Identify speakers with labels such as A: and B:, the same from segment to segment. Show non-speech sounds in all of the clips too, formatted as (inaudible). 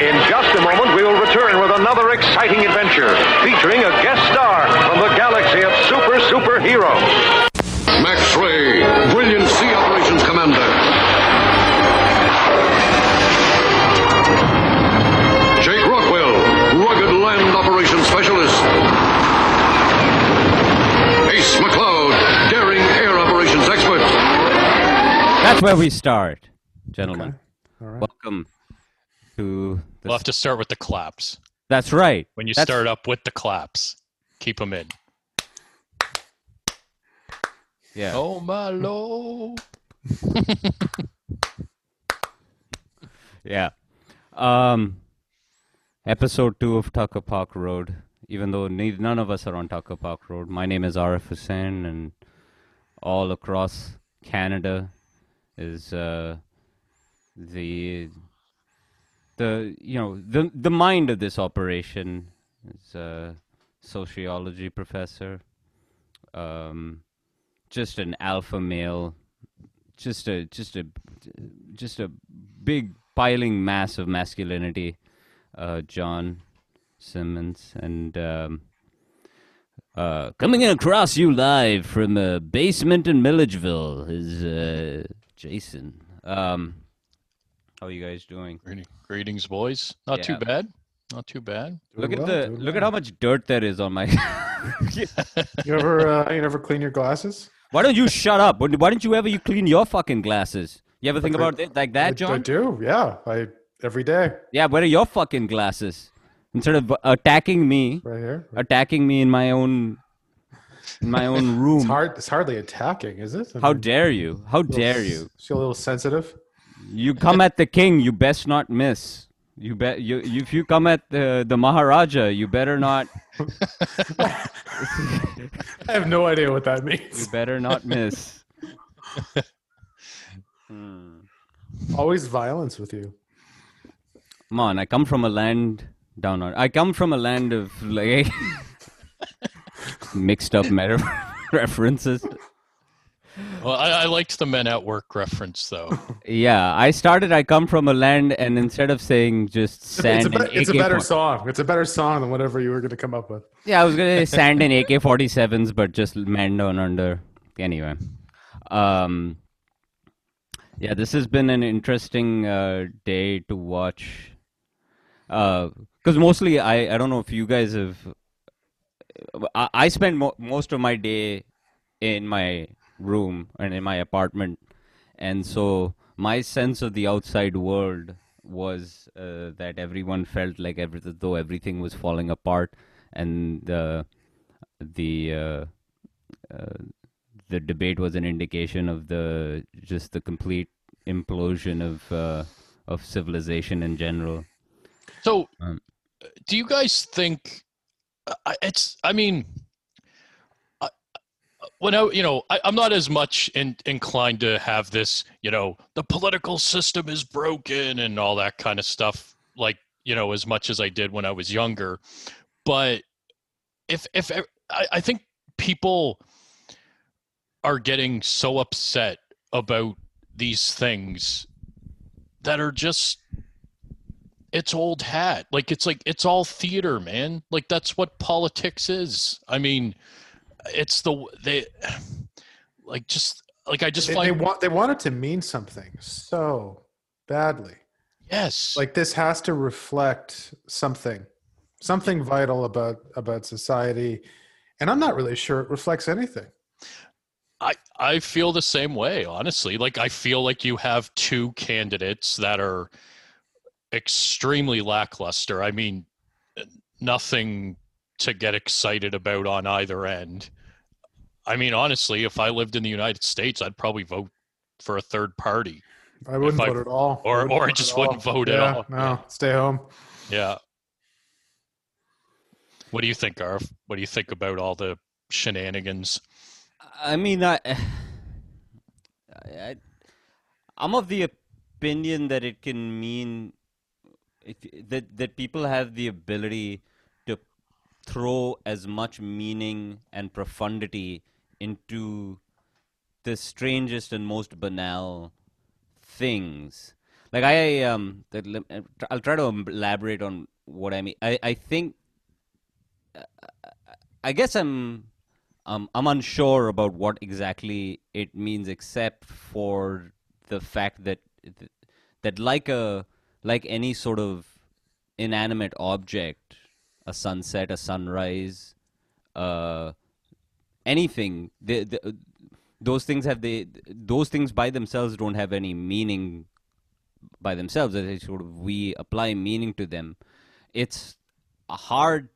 A: In just a moment, we will return with another exciting adventure featuring a guest star from the galaxy of super superheroes.
B: Max Ray,
C: That's where we start, gentlemen.
D: All right.
C: Welcome to. The...
E: We'll have to start with the claps.
C: That's right.
E: When you
C: That's-
E: start up with the claps, keep them in.
C: Yeah.
E: Oh my lord. (laughs)
C: Yeah. Um, episode two of Tucker Park Road. Even though ne- none of us are on Tucker Park Road, my name is Arif Hussain, and all across Canada is uh, the the you know the the mind of this operation is a sociology professor, um, just an alpha male, just a just a just a big piling mass of masculinity, uh, John Simmons, and um, uh, coming in across you live from a basement in Millidgeville is uh, Jason. Um, how are you guys doing?
E: Greetings, boys. Not
C: Yeah.
E: too bad. Not too bad.
C: Look
D: Doing
C: at the
D: doing
C: look at how much dirt there is on my. (laughs)
D: You ever uh, you never clean your glasses?
C: Why don't you shut up? Why why don't you ever you clean your fucking glasses? You ever think
D: I-
C: about it like
D: I,
C: that,
D: I
C: John?
D: do. Yeah, I every day
C: Yeah, where are your fucking glasses? Instead of attacking me,
D: right here.
C: attacking me in my own in my own (laughs) room.
D: It's hard. It's hardly attacking, is it? I
C: How dare you? How dare you?
D: Feel a little sensitive.
C: You come at the king, you best not miss. You bet you if you come at the the Maharaja, you better not (laughs)
D: I have no idea what that means.
C: you better not miss. (laughs) Hmm.
D: Always violence with you.
C: Come on, I come from a land down on I come from a land of like mixed up meta (laughs) references.
E: Well, I, I liked the men at work reference though.
C: Yeah, I started. I come from a land, and instead of saying just sand
D: It's a,
C: and
D: be- it's a better
C: for-
D: song. It's a better song than whatever you were going to come up with.
C: Yeah, I was gonna say sand and (laughs) AK forty sevens, but just man down under. Anyway, um, yeah, this has been an interesting uh, day to watch. Because mostly, I I don't know if you guys have. I, I spend mo- most of my day in my room and in my apartment, and so my sense of the outside world was uh, that everyone felt like every, though everything was falling apart, and the the uh, uh, the debate was an indication of the just the complete implosion of uh, of civilization in general.
E: So,
C: Um,
E: do you guys think it's? I mean, when I, you know, I, I'm not as much in, inclined to have this, you know, the political system is broken and all that kind of stuff, like you know, as much as I did when I was younger. But if if I think people are getting so upset about these things that are just it's old hat. Like it's like it's all theater, man. Like that's what politics is. I mean, it's the they like just like I just
D: They,
E: find
D: they want they want it to mean something so badly.
E: yes.
D: Like this has to reflect something, something vital about about society, and I'm not really sure it reflects anything.
E: I I feel the same way, honestly. Like I feel like you have two candidates that are extremely lackluster. I mean, nothing to get excited about on either end. I mean, honestly, if I lived in the United States, I'd probably vote for a third party.
D: I wouldn't
E: I-
D: vote at all.
E: or-
D: wouldn't
E: or I just wouldn't vote at all.
D: No,
E: Yeah.
D: stay home.
E: Yeah. What do you think, Arf? What do you think about all the shenanigans?
C: I mean, I, (sighs) I, I'm of the opinion that it can mean that that people have the ability to throw as much meaning and profundity into the strangest and most banal things. Like I um, I'll try to elaborate on what I mean. I I think uh, I guess I'm um, I'm unsure about what exactly it means, except for the fact that that like a like any sort of inanimate object, a sunset, a sunrise, uh, anything, the, the, those things have they those things by themselves don't have any meaning by themselves. They sort of we apply meaning to them. It's hard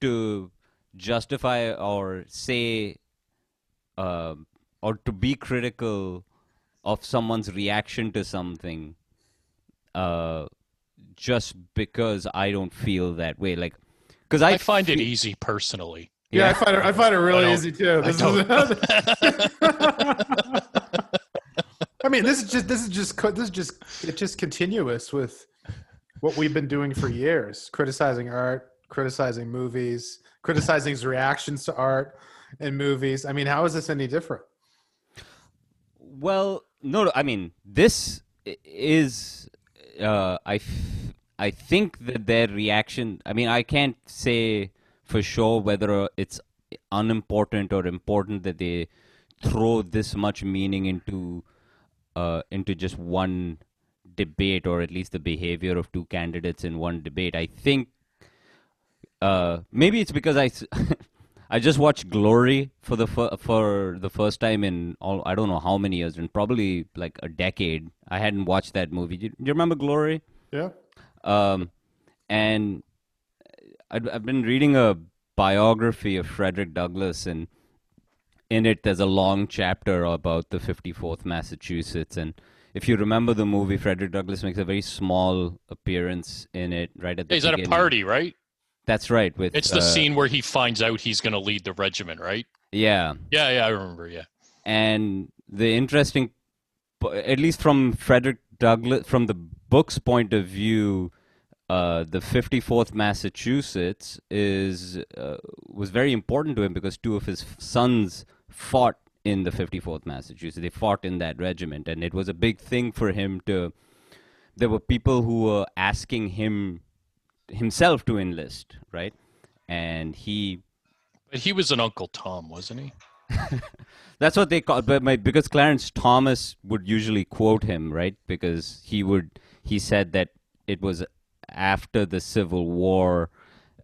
C: to justify or say uh, or to be critical of someone's reaction to something uh, just because I don't feel that way. Like, because I,
E: I find it easy personally.
D: Yeah, I find it. I find it really
E: I
D: easy too.
E: I
D: is. (laughs) I (laughs) mean, this is just this is just this is just it's just continuous with what we've been doing for years, criticizing art, criticizing movies, criticizing his reactions to art and movies. I mean, how is this any different?
C: Well, no, no, I mean, this is, uh, I, f- I think that their reaction. I mean, I can't say for sure whether it's unimportant or important that they throw this much meaning into, uh, into just one debate or at least the behavior of two candidates in one debate. I think uh, maybe it's because I, (laughs) I just watched Glory for the fir- for the first time in all I don't know how many years, and probably like a decade. I hadn't watched that movie. Do you, do you remember Glory?
D: Yeah.
C: Um, and I've, I've been reading a biography of Frederick Douglass, and in it there's a long chapter about the 54th Massachusetts. And if you remember the movie, Frederick Douglass makes a very small appearance in it right at the
E: He's at a party, right?
C: That's right. With
E: It's the
C: uh,
E: scene where he finds out he's going to lead the regiment, right?
C: Yeah,
E: Yeah, yeah, I remember. Yeah.
C: and the interesting, at least from Frederick Douglass, from the book's point of view, uh, the 54th Massachusetts is uh, was very important to him because two of his sons fought in the 54th Massachusetts. They fought in that regiment, and it was a big thing for him to. There were people who were asking him himself to enlist, right? And he
E: But he was an Uncle Tom, wasn't he? (laughs)
C: That's what they call, but my because Clarence Thomas would usually quote him, right? Because he would he said that it was after the Civil War.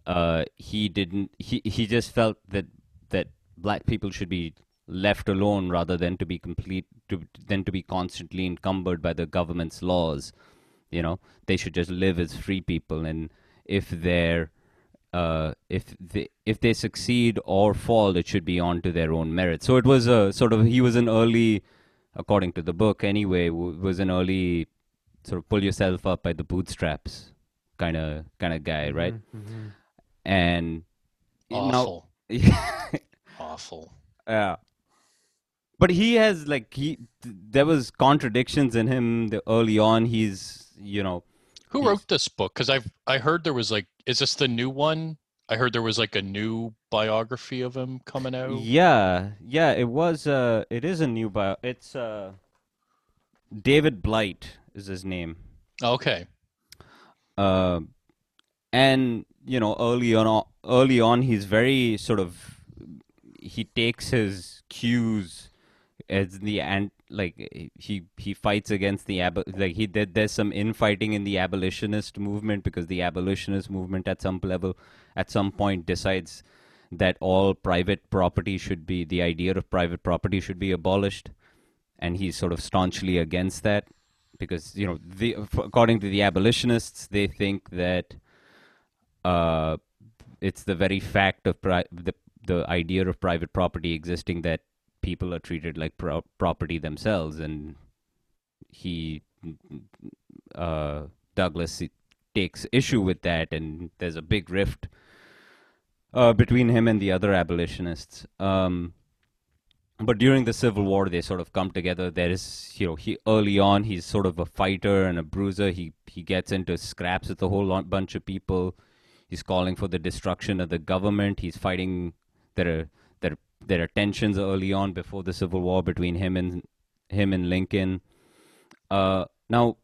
C: Uh, he didn't. He he just felt that that black people should be left alone rather than to be complete to than to be constantly encumbered by the government's laws. You know, they should just live as free people, and if they're uh, if they if they succeed or fall, it should be on to their own merit. So it was a sort of he was an early, according to the book anyway, w- was an early sort of pull yourself up by the bootstraps kind of kind of guy, right? And
E: Awful.
C: now, (laughs)
E: Awful.
C: yeah. But he has like he th- there was contradictions in him the, early on. He's you know
E: Who wrote this book? Because I've I heard there was like, is this the new one? I heard there was like a new biography of him coming out.
C: Yeah, yeah, it was. Uh, it is a new bio. It's uh, David Blight is his name.
E: Okay.
C: Uh, and you know, early on, early on, he's very sort of. He takes his cues as the and like he he fights against the ab like he did. There's some infighting in the abolitionist movement because the abolitionist movement at some level, at some point, decides that all private property should be the idea of private property should be abolished and he's sort of staunchly against that because you know the according to the abolitionists they think that uh, it's the very fact of pri- the the idea of private property existing that people are treated like pro- property themselves and he uh, Douglass takes issue with that and there's a big rift uh, between him and the other abolitionists. Um, but during the Civil War, they sort of come together. There is, you know, he early on he's sort of a fighter and a bruiser. He he gets into scraps with a whole lot, bunch of people. He's calling for the destruction of the government. He's fighting. There are there are tensions early on before the Civil War between him and him and Lincoln. Uh, Now,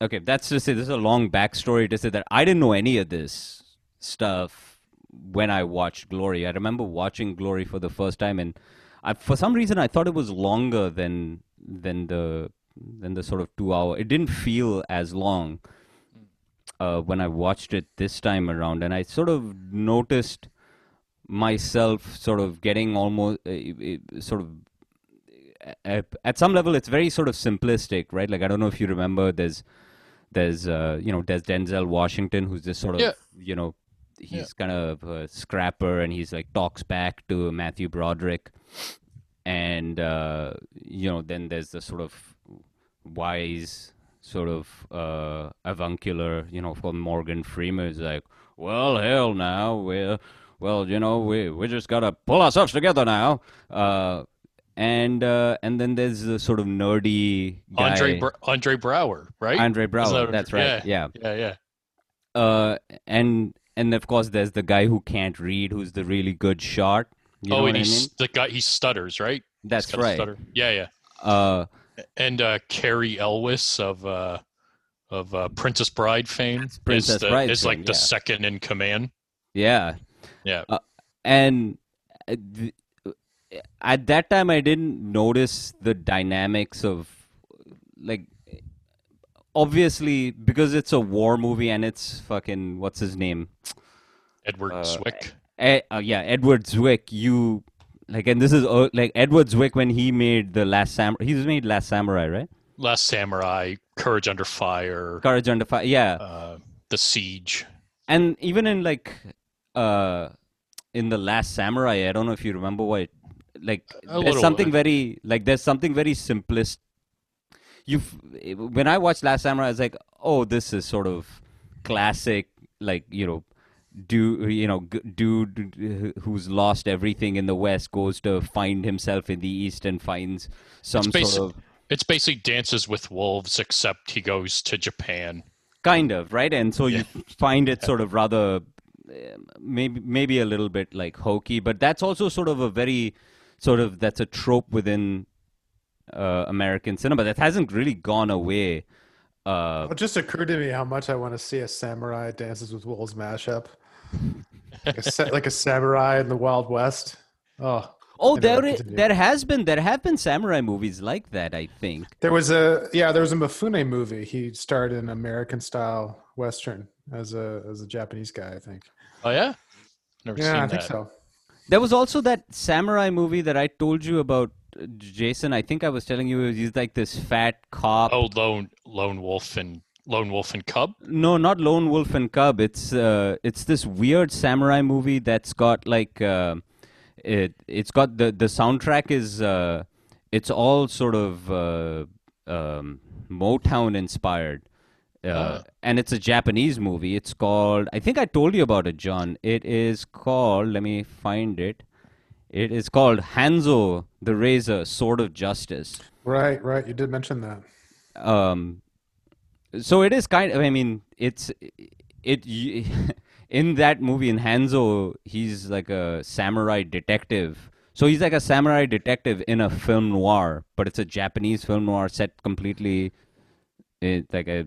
C: okay, that's to say this is a long backstory to say that I didn't know any of this stuff when I watched Glory. I remember watching Glory for the first time, and I, for some reason I thought it was longer than than the than the sort of two hour. It didn't feel as long uh, when I watched it this time around, and I sort of noticed myself sort of getting almost uh, sort of at, at some level it's very sort of simplistic right? Like i don't know if you remember there's there's uh, you know there's denzel washington who's this sort of
E: Yeah.
C: you know he's kind of a scrapper and he's like talks back to matthew broderick. And uh, you know then there's the sort of wise sort of uh, avuncular you know from morgan freeman is like well hell now we're well you know we we just gotta pull ourselves together now uh, and uh, and then there's the sort of nerdy guy,
E: Andre Br- Andre Braugher, right?
C: Andre Braugher.
E: that-
C: That's right. Yeah.
E: yeah, yeah.
C: Uh, and and of course there's the guy who can't read, who's the really good shot. You
E: oh, and
C: I
E: he's
C: mean?
E: the guy. He stutters, right?
C: That's right.
E: stutter. Yeah, yeah.
C: Uh,
E: And uh, Cary Elwes of uh, of uh, Princess Bride fame
C: Princess
E: is, the,
C: Bride
E: is like
C: fame,
E: the
C: yeah.
E: second in command.
C: yeah.
E: Yeah.
C: Uh, and uh, th- at that time, I didn't notice the dynamics of like. Obviously, because it's a war movie and it's fucking what's his name?
E: Edward
C: Uh,
E: Zwick.
C: Uh, yeah, Edward Zwick. You like, and this is uh, like Edward Zwick when he made the Last Samurai. He's made Last Samurai, right?
E: Last Samurai, Courage Under Fire,
C: Courage Under Fire. Yeah,
E: uh, The Siege.
C: and even in like, uh, in the Last Samurai, I don't know if you remember what, like,
E: A
C: there's something
E: uh,
C: very like there's something very simplest. You, when I watched Last Samurai, I was like, oh, this is sort of classic, like you know, do you know dude who's lost everything in the west goes to find himself in the east and finds some
E: It's,
C: sort of
E: it's basically Dances with Wolves, except he goes to Japan.
C: kind of right and so you find it sort of rather uh, maybe maybe a little bit like hokey but that's also sort of a very sort of that's a trope within uh, american cinema that hasn't really gone away uh,
D: It just occurred to me how much I want to see a samurai dances with wolves mashup, like a, like a samurai in the Wild West. Oh,
C: oh there i- there has been there have been samurai movies like that i think
D: there was a yeah, there was a Mifune movie. He starred in American style western as a as a Japanese guy, I think.
E: Oh yeah, never
D: Yeah,
E: seen
D: I think so.
C: There was also that samurai movie that I told you about, uh, Jason. I think I was telling you he's like this fat cop.
E: Oh, lone lone wolf and lone wolf and cub.
C: No, not Lone Wolf and Cub. It's uh, it's this weird samurai movie that's got like uh, it. It's got the the soundtrack is uh, it's all sort of uh, um, Motown inspired. Uh,
E: Uh.
C: and it's a Japanese movie. It's called. I think I told you about it, John. It is called. Let me find it. It is called Hanzo the Razor, Sword of Justice.
D: Right, right. You did mention that.
C: um so it is kind of i mean it's it (laughs) in that movie in hanzo he's like a samurai detective so he's like a samurai detective in a film noir but it's a japanese film noir set completely it, like a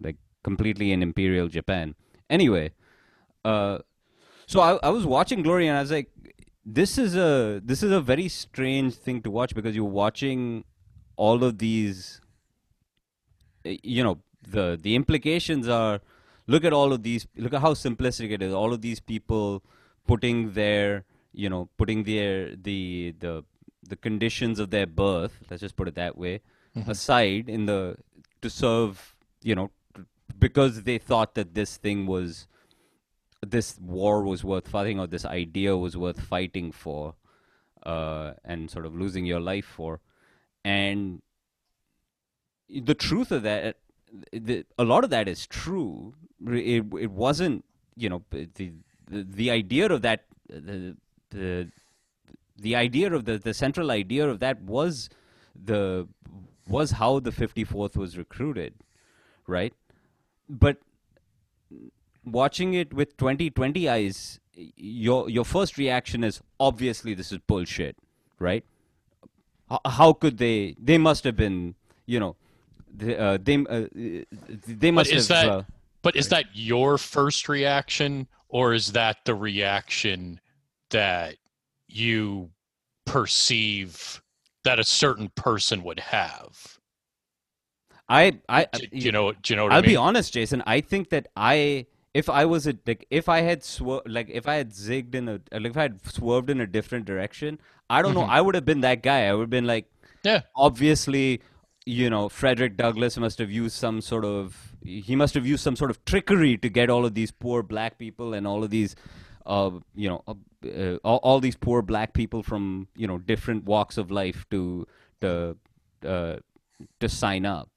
C: like completely in imperial japan. Anyway uh so I, I was watching glory and i was like this is a this is a very strange thing to watch because you're watching all of these uh, you know the the implications are look at all of these look at how simplistic it is. All of these people putting their you know putting their the the the conditions of their birth let's just put it that way aside in the to serve you know because they thought that this thing was this war was worth fighting or this idea was worth fighting for uh, and sort of losing your life for. And the truth of that the, a lot of that is true. It, it wasn't you know the, the the idea of that the the the idea of the the central idea of that was the was how the 54th was recruited right but watching it with 2020 eyes your your first reaction is obviously this is bullshit right how could they they must have been you know they, uh, they, uh, they must have.
E: that-
C: uh,
E: But is that your first reaction, or is that the reaction that you perceive that a certain person would have?
C: I, I,
E: Do, do you know? Do you know what
C: I'll
E: I mean?
C: be honest, Jason. I think that I, if I was a like, if I had swer- like, if I had zigged in a, like, if I had swerved in a different direction, I don't know.
E: Mm-hmm.
C: I would have been that guy. I would have been like,
E: Yeah.
C: obviously, you know, Frederick Douglass must have used some sort of, he must have used some sort of trickery to get all of these poor black people and all of these, uh, you know, uh, all, all these poor black people from you know different walks of life to to uh, to sign up.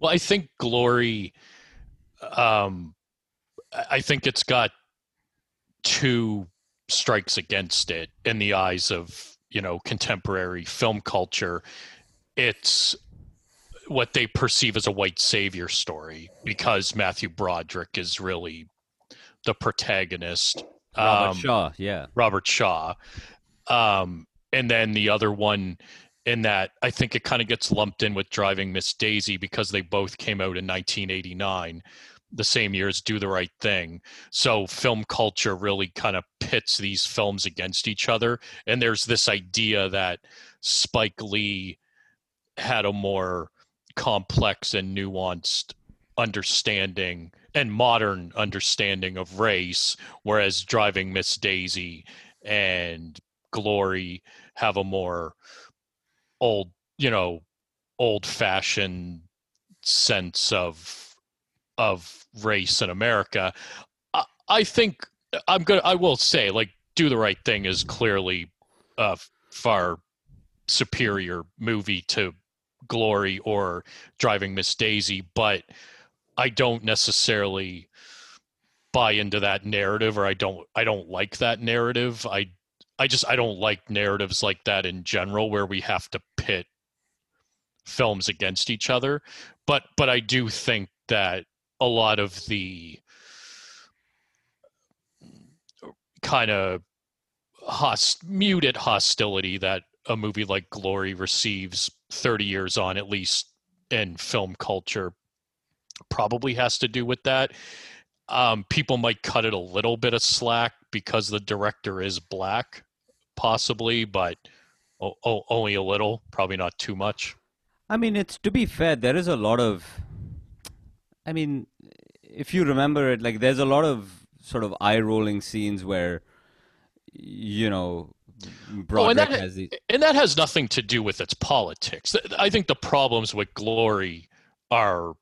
E: Well, I think Glory. Um, I think it's got two strikes against it in the eyes of you know contemporary film culture. It's what they perceive as a white savior story because Matthew Broderick is really the protagonist.
C: Robert
E: Um,
C: Shaw, yeah.
E: Robert Shaw. Um, and then the other one in that I think it kind of gets lumped in with Driving Miss Daisy because they both came out in 1989, the same year as Do the Right Thing. So film culture really kind of pits these films against each other. And there's this idea that Spike Lee had a more complex and nuanced understanding and modern understanding of race, whereas Driving Miss Daisy and Glory have a more old, you know, old fashioned sense of of race in America. I, I think I'm gonna I will say like Do the Right Thing is clearly a far superior movie to Glory or Driving Miss Daisy, but I don't necessarily buy into that narrative or I don't I don't like that narrative. I I just I don't like narratives like that in general where we have to pit films against each other. But but I do think that a lot of the kind of host, muted hostility that a movie like Glory receives 30 years on, at least in film culture, probably has to do with that. Um, people might cut it a little bit of slack because the director is black, possibly, but o- o- only a little, probably not too much.
C: I mean, it's to be fair, there is a lot of. I mean, if you remember it, like there's a lot of sort of eye rolling scenes where, you know, Broderick
E: that-
C: has the.
E: and that has nothing to do with its politics. I think the problems with Glory are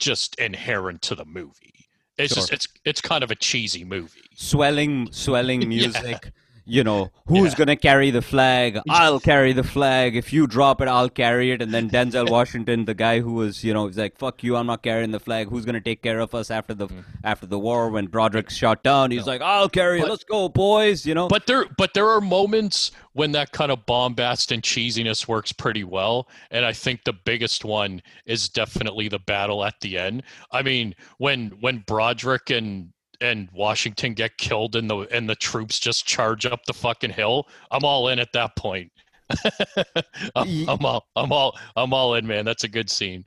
E: just inherent to the movie. It's
C: Sure.
E: just it's it's kind of a cheesy movie.
C: swelling swelling (laughs) music you know who's
E: Yeah.
C: gonna carry the flag? I'll carry the flag. If you drop it i'll carry it. And then (laughs) denzel washington the guy who was you know he's like fuck you i'm not carrying the flag. Who's gonna take care of us after the mm-hmm. after the war when broderick's shot down? He's like i'll carry it. Let's go boys you know?
E: But there but there are moments when that kind of bombast and cheesiness works pretty well. And I think the biggest one is definitely the battle at the end. I mean, when when Broderick and and Washington get killed and the and the troops just charge up the fucking hill, I'm all in at that point. (laughs) I'm, I'm all I'm all I'm all in, man. That's a good scene.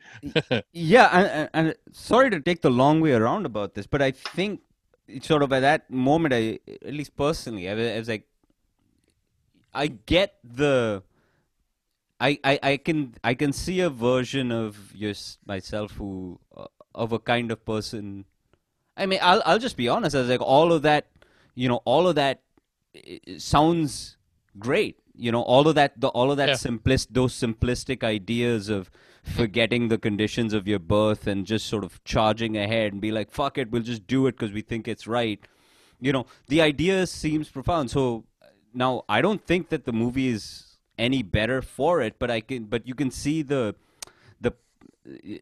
C: Yeah, and, and, sorry to take the long way around about this, but I think sort of at that moment, I at least personally, I was, I was like, I get the, I, I, I can I can see a version of yours myself who uh, of a kind of person. I mean, I'll I'll just be honest. I was like, all of that, you know, all of that i- i- sounds great. You know, all of that, the all of that
E: Yeah.
C: simplist, those simplistic ideas of forgetting the conditions of your birth and just sort of charging ahead and be like, fuck it, we'll just do it because we think it's right. You know, the idea seems profound. So now I don't think that the movie is any better for it, but I can, but you can see the, the, eh,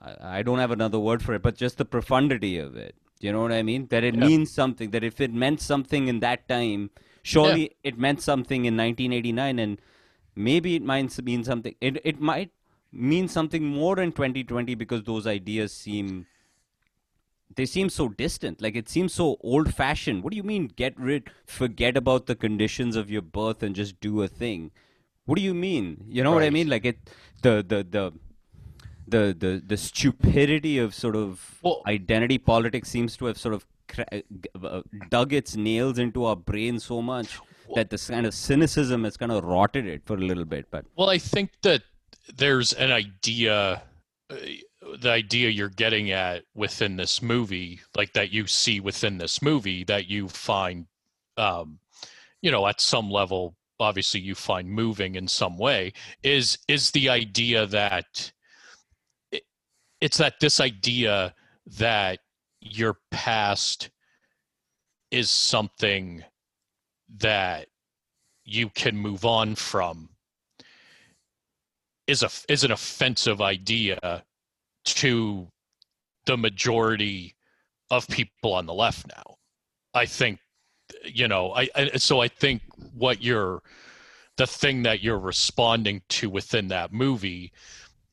C: I, I don't have another word for it, but just the profundity of it. You know what I mean? That it
E: Yeah.
C: means something. That if it meant something in that time, surely it meant something in 1989, and maybe it might mean something. It it might mean something more in 2020 because those ideas seem they seem so distant. Like it seems so old fashioned. What do you mean get rid forget about the conditions of your birth and just do a thing? What do you mean? You know what I mean? Like it the the the the the the stupidity of sort of
E: Well-
C: identity politics seems to have sort of cra- uh, dug its nails into our brain so much that this kind of cynicism has kind of rotted it for a little bit. But
E: Well, I think that there's an idea, uh, the idea you're getting at within this movie, like that you see within this movie, that you find, um, you know, at some level, obviously you find moving in some way, is is the idea that it's that this idea that your past is something that you can move on from is a is an offensive idea to the majority of people on the left now. I think you know, I, I so I think what you're the thing that you're responding to within that movie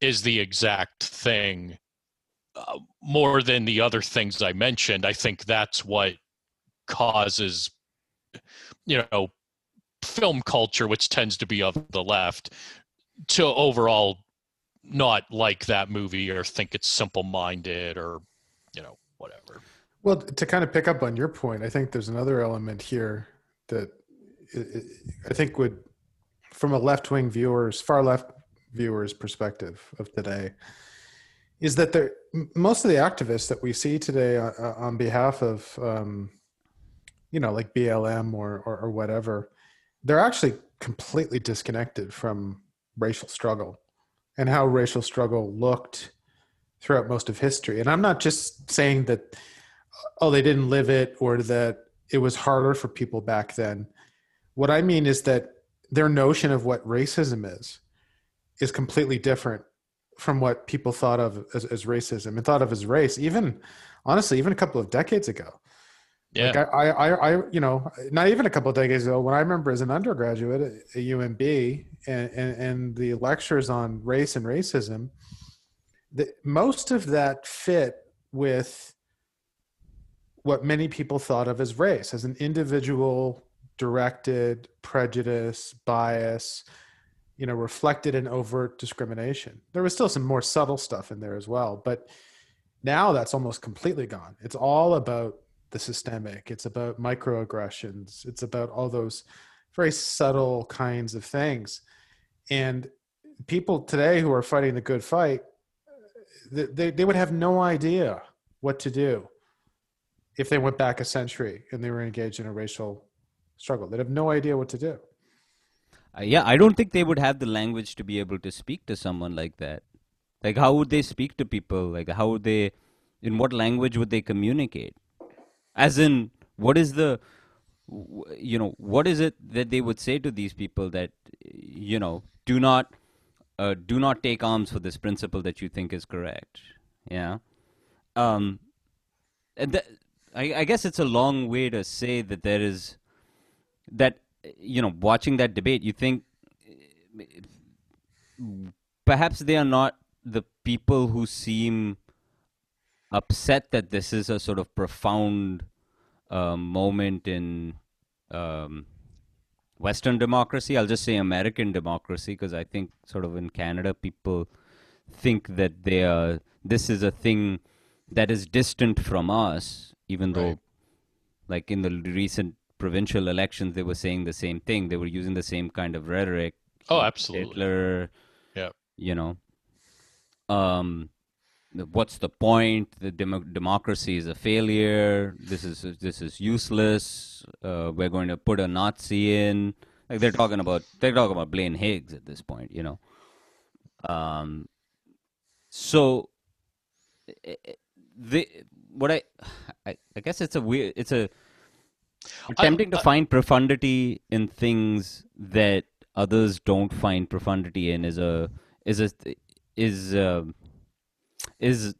E: is the exact thing uh, more than the other things I mentioned. I think that's what causes you know film culture which tends to be of the left to overall not like that movie or think it's simple minded or you know whatever
D: Well, to kind of pick up on your point, I think there's another element here that i- think would, from a left wing viewers, far left viewers' perspective of today, is that there most of the activists that we see today on, on behalf of, um, you know, like BLM or, or or whatever, they're actually completely disconnected from racial struggle and how racial struggle looked throughout most of history. And I'm not just saying that uh, oh they didn't live it or that it was harder for people back then what i mean is that their notion of what racism is is completely different from what people thought of as, as racism and thought of as race even honestly even a couple of decades ago.
E: Yeah.
D: Like I, I, I, you know, not even a couple of decades ago, when I remember as an undergraduate at UNB and, and, and the lectures on race and racism, the, most of that fit with what many people thought of as race, as an individual directed prejudice, bias, you know, reflected in overt discrimination. There was still some more subtle stuff in there as well, but now that's almost completely gone. It's all about the systemic. It's about microaggressions. It's about all those very subtle kinds of things. And people today who are fighting the good fight, they, they would have no idea what to do if they went back a century and they were engaged in a racial struggle. They'd have no idea what to do.
C: Uh, yeah, I don't think they would have the language to be able to speak to someone like that. Like, how would they speak to people? Like, how would they, in what language would they communicate? As in, what is the, you know, what is it that they would say to these people that, you know, do not, uh, do not take arms for this principle that you think is correct? Yeah. Um, and that, I, I guess it's a long way to say that there is that you know watching that debate you think perhaps they are not the people who seem upset that this is a sort of profound uh, moment in um, Western democracy. I'll just say American democracy because I think sort of in Canada people think that they are. This is a thing that is distant from us, even though, like in the recent provincial elections, they were saying the same thing. They were using the same kind of rhetoric.
E: Oh, absolutely.
C: Hitler,
E: Yeah.
C: you know, um, what's the point? The demo- democracy is a failure. This is this is useless. Uh, we're going to put a Nazi in. Like they're talking about they're talking about Blaine Higgs at this point, you know. Um, so eh, eh, the what I, I I guess it's a weird it's a attempting to
E: I-
C: find profundity in things that others don't find profundity in is a is a is uh, is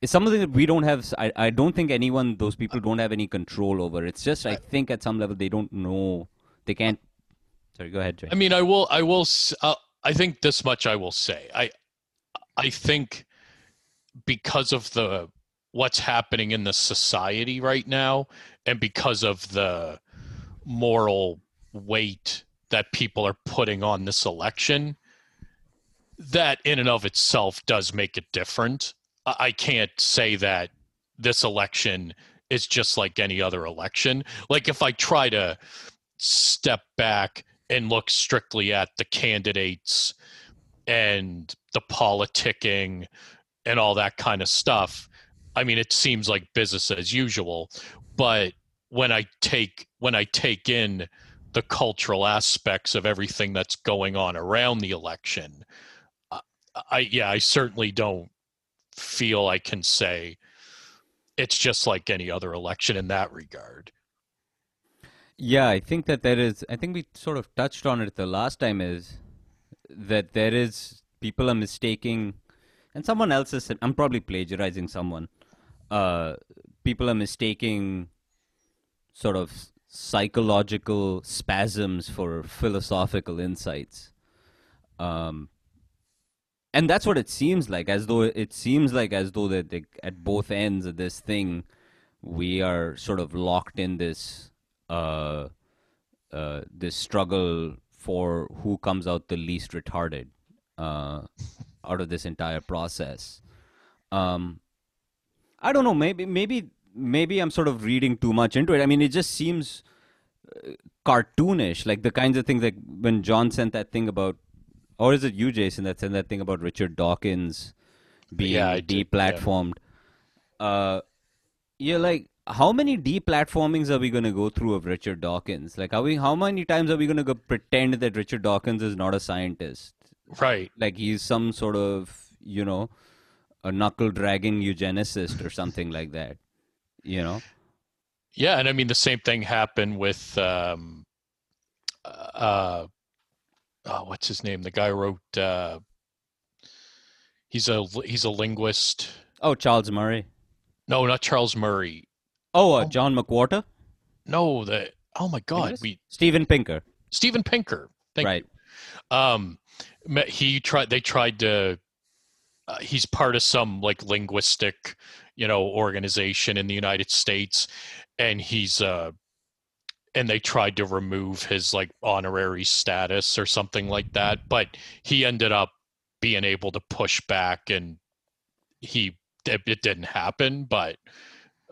C: is something that we don't have I, I don't think anyone those people don't have any control over it's just i think at some level they don't know they can't sorry go ahead Jay.
E: I mean, I will. I will. Uh, I think this much I will say. I, I think because of the what's happening in the society right now, and because of the moral weight that people are putting on this election, that in and of itself does make it different. I can't say that this election is just like any other election. Like if I try to step back and look strictly at the candidates and the politicking and all that kind of stuff, I mean it seems like business as usual. But when I take when I take in the cultural aspects of everything that's going on around the election, I, I yeah, I certainly don't feel I can say it's just like any other election in that regard.
C: Yeah, I think that there is. I think we sort of touched on it the last time. Is that there is people are mistaking, and someone else is. I'm probably plagiarizing someone. Uh, people are mistaking sort of psychological spasms for philosophical insights. Um, and that's what it seems like as though it seems like as though that they, at both ends of this thing we are sort of locked in this uh, uh, this struggle for who comes out the least retarded uh, out of this entire process um, i don't know maybe maybe maybe i'm sort of reading too much into it i mean it just seems uh, cartoonish like the kinds of things like when john sent that thing about or is it you, Jason, that sent that thing about Richard Dawkins being
E: Yeah,
C: deplatformed? Uh, you're like, how many deplatformings are we going to go through of Richard Dawkins? Like, are we? How many times are we going to go pretend that Richard Dawkins is not a scientist?
E: Right.
C: Like he's some sort of, you know, a knuckle dragging eugenicist or something like that. You know?
E: Yeah, and I mean the same thing happened with um, uh, oh, what's his name? The guy wrote. Uh, he's a he's a linguist.
C: Oh, Charles Murray.
E: No, not Charles Murray.
C: Oh, uh, John McWhorter.
E: No, the oh my God,
C: Linguist?
E: we
C: Steven Pinker.
E: Steven Pinker. Thank
C: right.
E: you. Um, he tried. They tried to. Uh, he's part of some like linguistic, you know, organization in the United States, and he's uh, and they tried to remove his like honorary status or something like that. But he ended up being able to push back, and he it, it didn't happen. But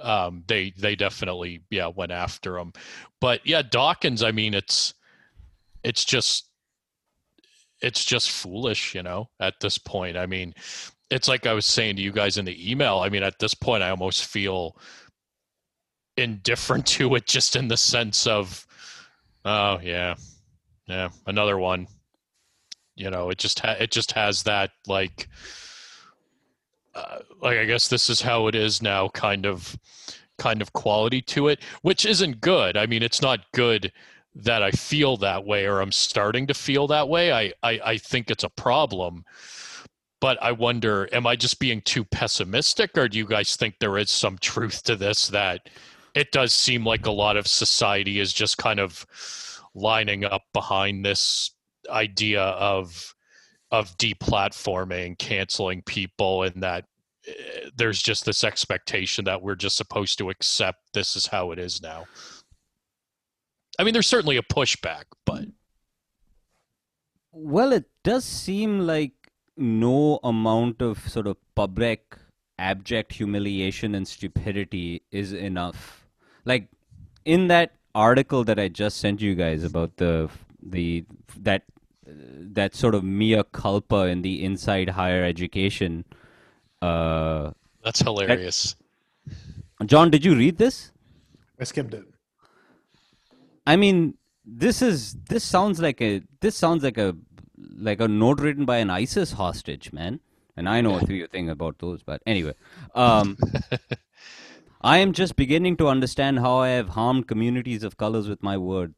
E: um, they they definitely yeah went after him. But yeah, Dawkins. I mean, it's it's just it's just foolish, you know, at this point. I mean, it's like I was saying to you guys in the email. I mean, at this point, I almost feel indifferent (laughs) to it just in the sense of, oh, yeah, yeah, another one. You know, it just ha- it just has that like, uh, like I guess this is how it is now, kind of, kind of quality to it, which isn't good. I mean, it's not good that I feel that way or I'm starting to feel that way. I, I, I think it's a problem. But I wonder, am I just being too pessimistic or do you guys think there is some truth to this that it does seem like a lot of society is just kind of lining up behind this idea of of deplatforming, canceling people, and that eh, there's just this expectation that we're just supposed to accept this is how it is now. I mean, there's certainly a pushback, but
C: Well, it does seem like no amount of sort of public abject humiliation and stupidity is enough. Like in that article that I just sent you guys about the the that that sort of mea culpa in the inside higher education. Uh,
E: that's hilarious.
C: John, did you read this?
D: I skimmed it.
C: I mean, this is this sounds like a this sounds like a like a note written by an ISIS hostage, man. And I know a few thing about those, but anyway, um, (laughs) I am just beginning to understand how I have harmed communities of colors with my word.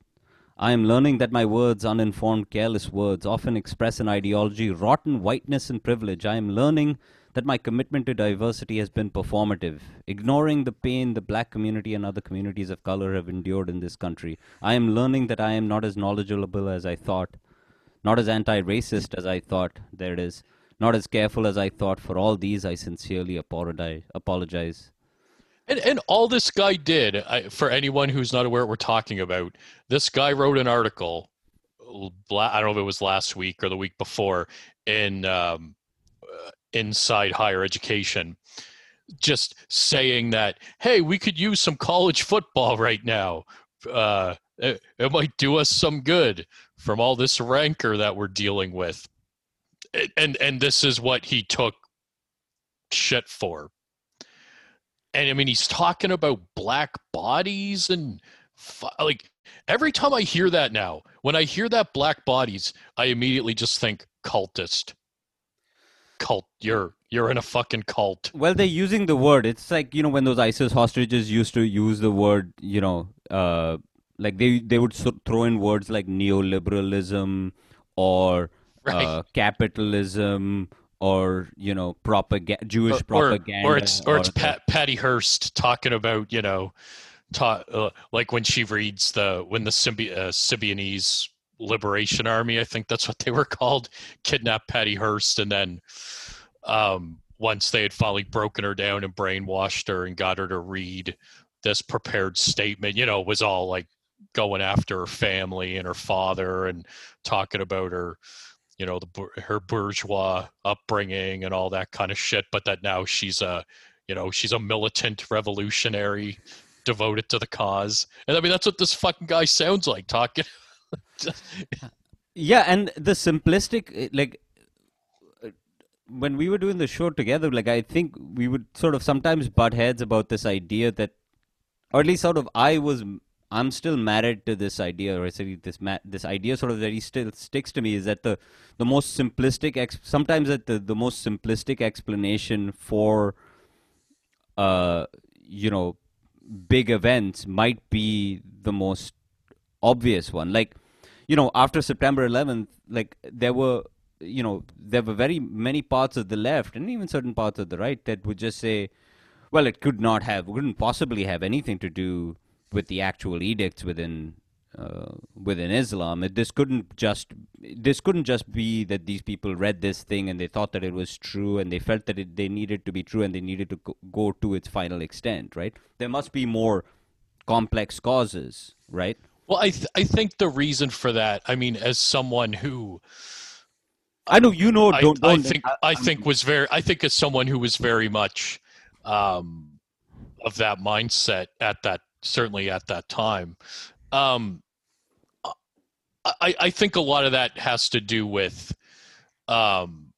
C: I am learning that my words, uninformed, careless words, often express an ideology, rotten whiteness and privilege. I am learning that my commitment to diversity has been performative, ignoring the pain the black community and other communities of color have endured in this country. I am learning that I am not as knowledgeable as I thought, not as anti racist as I thought. There it is. Not as careful as I thought. For all these, I sincerely apologize.
E: And, and all this guy did, I, for anyone who's not aware what we're talking about, this guy wrote an article, I don't know if it was last week or the week before, in um, uh, inside higher education just saying that hey we could use some college football right now uh, it, it might do us some good from all this rancor that we're dealing with. And and this is what he took shit for. And i mean he's talking about black bodies and like every time i hear that now when i hear that black bodies i immediately just think cultist. Cult you're you're in a fucking cult.
C: Well they're using the word. It's like you know when those isis hostages used to use the word you know uh like they they would so- throw in words like neoliberalism or
E: Right.
C: uh, capitalism or you know propaganda Jewish
E: or,
C: propaganda
E: or or it's or it's Pat, Patty Hearst talking about you know, ta- uh, like when she reads the when the Symbi- uh, Liberation Army, I think that's what they were (laughs) called, kidnapped Patty Hearst, and then um, once they had finally broken her down and brainwashed her and got her to read this prepared statement, you know, it was all like going after her family and her father and talking about her you know the her bourgeois upbringing and all that kind of shit but that now she's a you know she's a militant revolutionary devoted to the cause. And i mean that's what this fucking guy sounds like talking (laughs)
C: yeah and the simplistic eh, like uh, when we were doing the show together like i think we would sort of sometimes butt heads about this idea that or at least sort of i was i'm still married to this idea or this ma- this idea sort of he still sticks to me is that the the most simplistic ex- sometimes that the, the most simplistic explanation for uh you know big events might be the most obvious one. Like you know after september 11th like there were you know there were very many parts of the left and even certain parts of the right that would just say well it could not have couldn't possibly have anything to do with the actual edicts within uh, within Islam. It, this couldn't just this couldn't just be that these people read this thing and they thought that it was true and they felt that it, they needed to be true and they needed to go, to its final extent. Right? There must be more complex causes. Right?
E: well i th- i think the reason for that i mean as someone who
C: I know you know.
E: I,
C: Don't,
E: I
C: don't
E: think I think was very I think as someone who was very much um, of that mindset at that certainly at that time. Um, I, I think a lot of that has to do with um,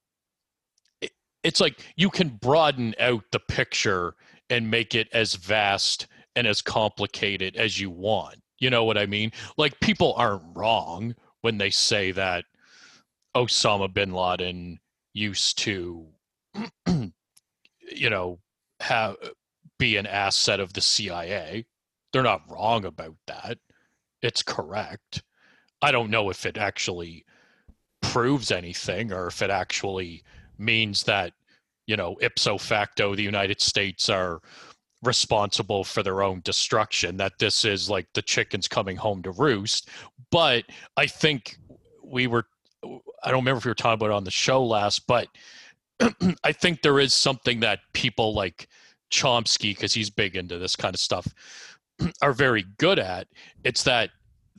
E: it, it's like you can broaden out the picture and make it as vast and as complicated as you want. You know what I mean? Like people aren't wrong when they say that Osama bin Laden used to, (clears throat) you know, have be an asset of the CIA. They're not wrong about that. It's correct. I don't know if it actually proves anything or if it actually means that, you know, ipso facto, the United States are responsible for their own destruction, that this is like the chickens coming home to roost. But I think we were I don't remember if we were talking about it on the show last, but (clears throat) I think there is something that people like Chomsky, because he's big into this kind of stuff, (clears throat) are very good at. It's that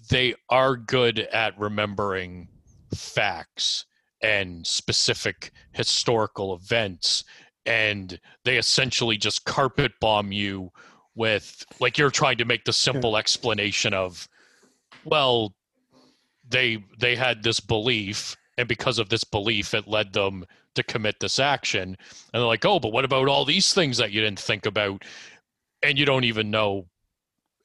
E: they are good at remembering facts and specific historical events, and they essentially just carpet bomb you with, like, you're trying to make the simple explanation of, well, they they had this belief and because of this belief it led them to commit this action and they're like oh but what about all these things that you didn't think about and you don't even know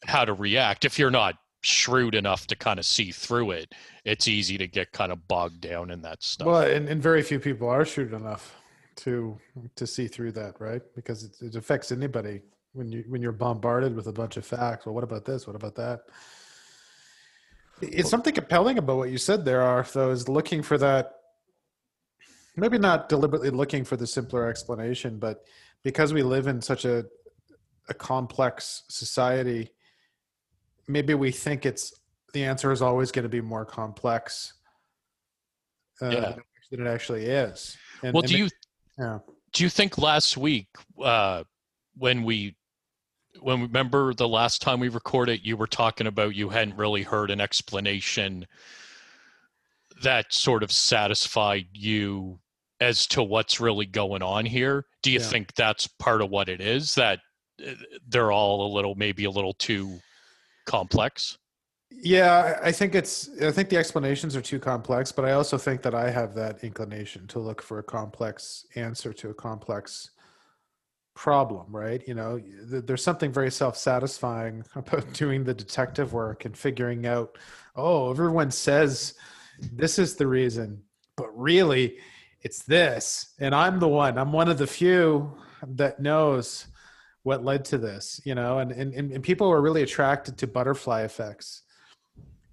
E: how to react if you're not shrewd enough to kind of see through it it's easy to get kind of bogged down in that stuff
D: Well, and, and very few people are shrewd enough to to see through that, right? Because it, it affects anybody when you when you're bombarded with a bunch of facts. Well, what about this? What about that? It's something compelling about what you said there, Arf, though, is looking for that. Maybe not deliberately looking for the simpler explanation, but because we live in such a a complex society, maybe we think it's the answer is always going to be more complex uh,
E: Yeah.
D: than it actually is. And,
E: well
D: and
E: do you
D: Yeah.
E: do you think last week uh when we when remember the last time we recorded you were talking about you hadn't really heard an explanation that sort of satisfied you as to what's really going on here? Do you
D: Yeah.
E: think that's part of what it is that uh, they're all a little maybe a little too complex?
D: Yeah, I think it's. I think the explanations are too complex, but I also think that I have that inclination to look for a complex answer to a complex problem. Right? You know, there's something very self-satisfying (laughs) about doing the detective work and figuring out. Oh, everyone says this is the reason, but really, it's this, and I'm the one. I'm one of the few that knows what led to this. You know, and and and people are really attracted to butterfly effects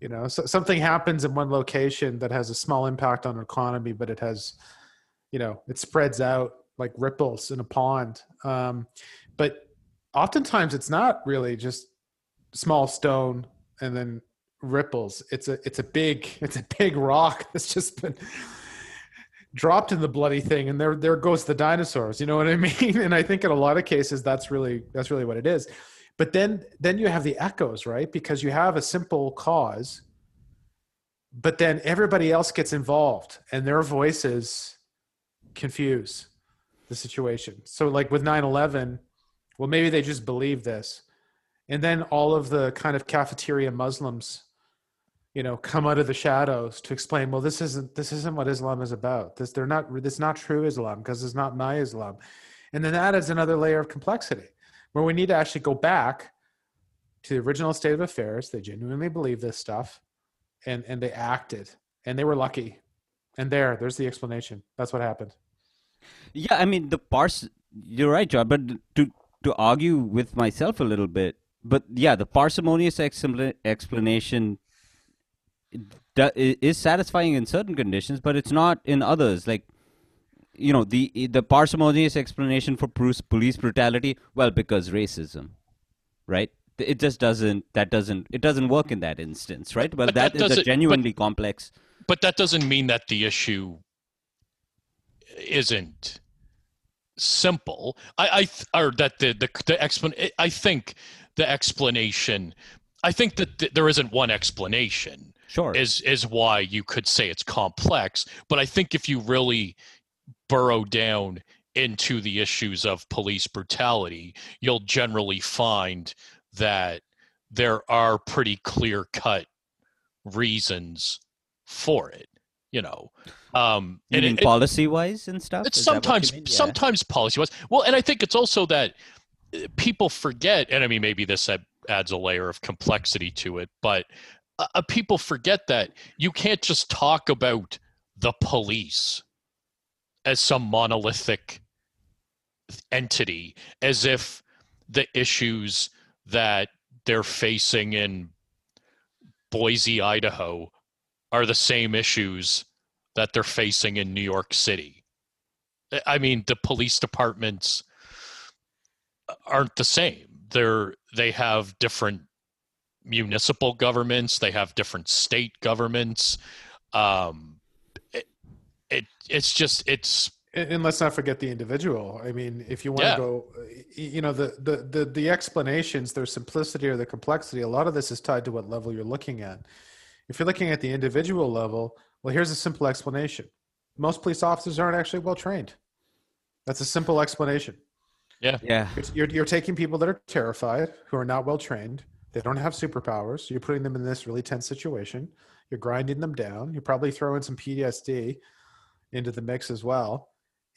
D: you know so, something happens in one location that has a small impact on an economy but it has you know it spreads out like ripples in a pond um, but oftentimes it's not really just small stone and then ripples it's a it's a big (laughs) it's a big rock that's just been dropped in the bloody thing and there there goes the dinosaurs you know what i (laughs) mean? And i think in a lot of cases that's really that's really what it is. But then then you have the echoes right? Because you have a simple cause but then everybody else gets involved and their voices confuse the situation. So like with 9-11 well maybe they just believe this. And then all of the kind of cafeteria muslims you know come out of the shadows to explain well this isn't this isn't what islam is about this they're not this is not true islam because it's not my islam and then that adds another layer of complexity where we need to actually go back to the original state of affairs. They genuinely believe this stuff, and and they acted, and they were lucky. And there, there's the explanation. That's what happened.
C: Yeah, I mean the parse. You're right, John. But to to argue with myself a little bit, but yeah, the parsimonious expla- explanation is satisfying in certain conditions, but it's not in others. Like you know, the the parsimonious explanation for police police brutality. Well, because racism, right? It just doesn't. That doesn't. It doesn't work in that instance, right? Well, that
E: that
C: is a genuinely complex.
E: But that doesn't mean that the issue isn't simple. I, I or that the the the explan- I think the explanation. I think that th- there isn't one explanation.
C: Sure.
E: is is why you could say it's complex. But I think if you really burrow down into the issues of police brutality, you'll generally find that there are pretty clear cut reasons for it. You know, um,
C: you
E: and
C: mean
E: it-
C: policy wise and stuff?
E: it's
C: Is that what you
E: sometimes?
C: Yeah.
E: sometimes policy wise. Well, and I think it's also that uh, people forget, and I mean maybe this adds a layer of complexity to it, but uh, people forget that you can't just talk about the police as some monolithic entity, as if the issues that they're facing in Boise, Idaho, are the same issues that they're facing in New York City. I mean, the police departments aren't the same. They're they have different municipal governments. They have different state governments. Um, it, it it's just it's
D: And, and let's not forget the individual. I mean, if you want
E: Yeah.
D: to go, you know, the, the the the explanations, their simplicity or the complexity. A lot of this is tied to what level you're looking at. If you're looking at the individual level, well, here's a simple explanation. Most police officers aren't actually well trained. That's a simple explanation.
C: Yeah.
D: You're, you're, you're taking people that are terrified, who are not well trained. They don't have superpowers. You're putting them in this really tense situation. You're grinding them down. You probably throw in some PTSD into the mix as well.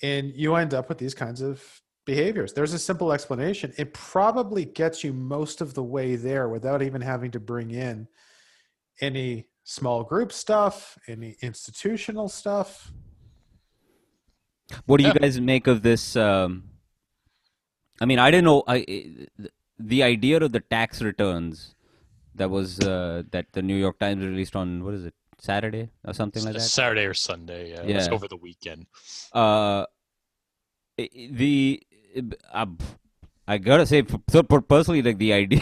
D: And you end up with these kinds of behaviors. There's a simple explanation. It probably gets you most of the way there without even having to bring in any small group stuff, any institutional stuff.
C: What do you guys make of this? Um, I mean, I didn't know. I the- idea of the tax returns that was uh, that the New York Times released on what is it Saturday or something like that.
E: Saturday or Sunday. Yeah,
C: Yeah.
E: over the weekend.
C: Uh, the uh, I gotta say, so personally, like the idea,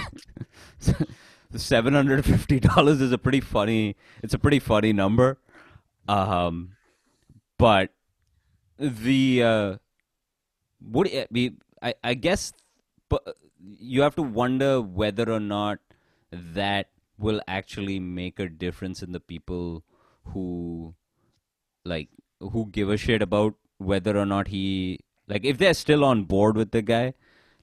C: the (laughs) seven hundred fifty dollars is a pretty funny. It's a pretty funny number, um, but the uh, would it be? I I guess, but you have to wonder whether or not that will actually make a difference in the people who like who give a shit about whether or not he like if they're still on board with the guy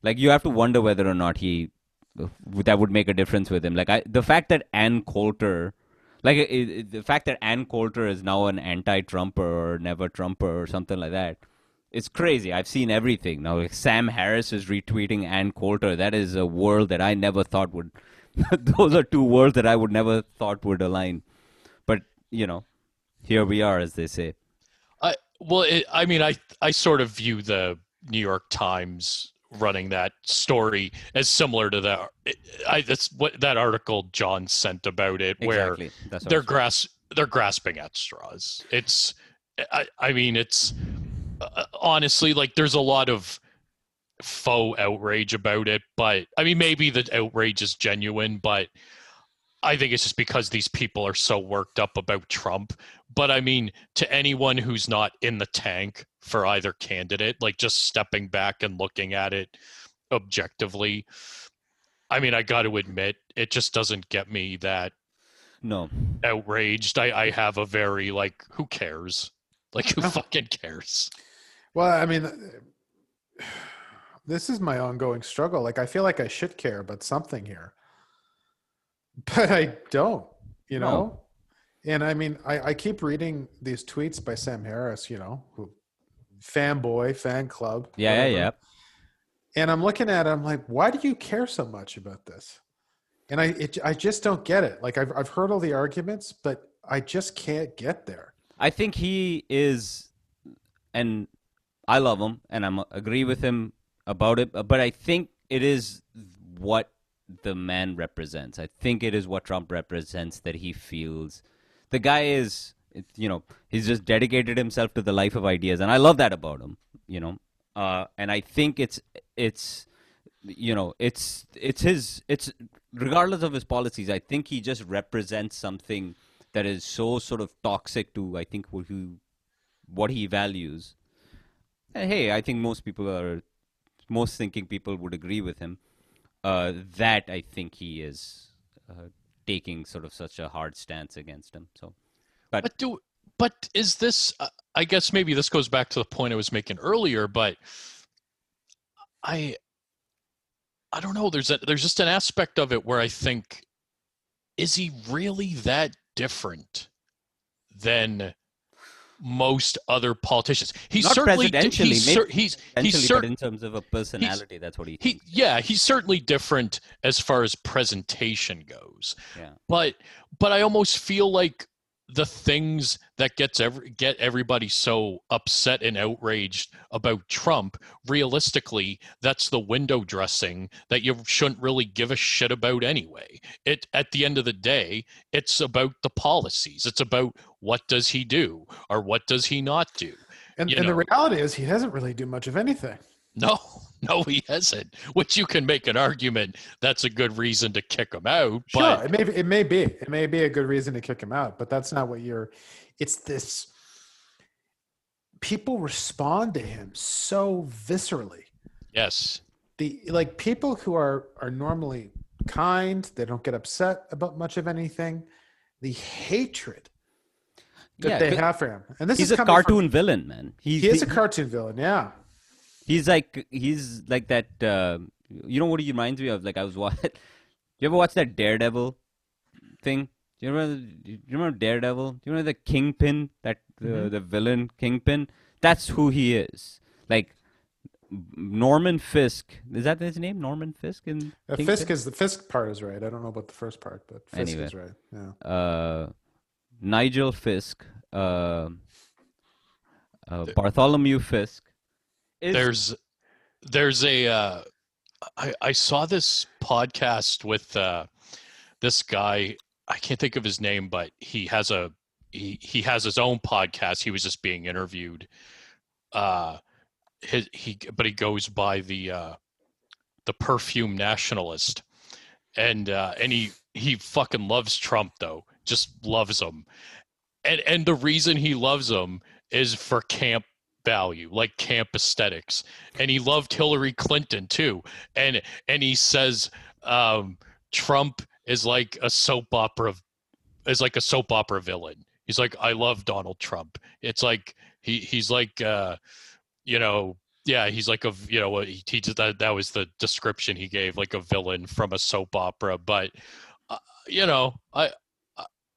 C: like you have to wonder whether or not he that would make a difference with him. Like I, the fact that Ann Coulter like it, it, the fact that Ann Coulter is now an anti-Trumper or never Trumper or something like that it's crazy. I've seen everything now. Like Sam Harris is retweeting Ann Coulter. That is a world that I never thought would. (laughs) those are two worlds that I would never thought would align. But you know, here we are, as they say.
E: I well, it, I mean, I I sort of view the New York Times running that story as similar to that. I that's what that article John sent about it, where
C: Exactly. That's what I
E: they're grass they're grasping at straws. It's I I mean it's uh, honestly like there's a lot of faux outrage about it, but I mean maybe the outrage is genuine, but I think it's just because these people are so worked up about Trump. But I mean, to anyone who's not in the tank for either candidate, like just stepping back and looking at it objectively, I mean, I got to admit, it just doesn't get me that
C: no.
E: outraged. I, I have a very like, who cares? Like, who fucking cares?
D: Well, I mean, (sighs) this is my ongoing struggle. Like, I feel like I should care about something here, (laughs) but I don't, you
C: No.
D: know? And I mean, I, I keep reading these tweets by Sam Harris, you know, who fanboy, fan club.
C: Yeah, yeah,
D: whatever.
C: yeah.
D: And I'm looking at it, I'm like, why do you care so much about this? And I, it, I just don't get it. Like, I've, I've heard all the arguments, but I just can't get there.
C: I think he is, and I love him, and I'm agree with him about it. But I think it is what the man represents. I think it is what Trump represents that he feels. The guy is, you know, he's just dedicated himself to the life of ideas, and I love that about him. You know, uh, and I think it's it's you know it's it's his it's regardless of his policies i think he just represents something that is so sort of toxic to i think what he what he values hey i think most people are most thinking people would agree with him uh, that i think he is uh, taking sort of such a hard stance against him so but,
E: But do but is this? uh, I guess maybe this goes back to the point I was making earlier, but I I don't know. There's a there's just an aspect of it where I think is he really that different than most other politicians? He's
C: Not
E: certainly
C: presidentially,
E: he's
C: maybe
E: he's he's cer-
C: but in terms of a personality that's what he,
E: he
C: thinks.
E: yeah he's certainly different as far as presentation goes
C: Yeah.
E: but but i almost feel like the things that gets every get everybody so upset and outraged about trump realistically that's the window dressing that you shouldn't really give a shit about anyway. It at the end of the day it's about the policies. It's about what does he do or what does he not do
D: And, and the reality is, he doesn't really do much of anything.
E: No, (laughs) no, he hasn't. Which you can make an argument that's a good reason to kick him out.
D: Sure,
E: But
D: it may be, it may be it may be a good reason to kick him out, but that's not what you're. It's this. People respond to him so viscerally.
E: yes,
D: The like people who are are normally kind, they don't get upset about much of anything. The hatred that
C: Yeah,
D: they have for him, and this
C: he's
D: is
C: a
D: coming from-
C: cartoon villain man he's
D: he is a cartoon villain, yeah.
C: He's like he's like that. Uh, you know what he reminds me of? Like I was watching. (laughs) You ever watch that Daredevil thing? Do you remember? Do you remember Daredevil? Do you remember the Kingpin? That uh,
D: Mm-hmm.
C: the villain Kingpin. That's who he is. Like Norman Fisk. Is that his name? Norman Fisk and
D: Uh, Fisk is the Fisk part is right. I don't know about the first part, but Fisk
C: Anyway.
D: is right. Yeah.
C: uh, Nigel Fisk. Uh, uh, Bartholomew Fisk. Is,
E: there's there's a uh, I I saw this podcast with uh, this guy. I can't think of his name, but he has a he he has his own podcast. He was just being interviewed. Uh, his he but he goes by the uh, the perfume nationalist, and uh, and he he fucking loves Trump though, just loves him, and and the reason he loves him is for camp value, like camp aesthetics, and he loved Hillary Clinton too, and and he says um, Trump is like a soap opera, is like a soap opera villain. He's like, I love Donald Trump. It's like he he's like, uh, you know, yeah, he's like a you know he, he just, that that was the description he gave, like a villain from a soap opera. But uh, you know, I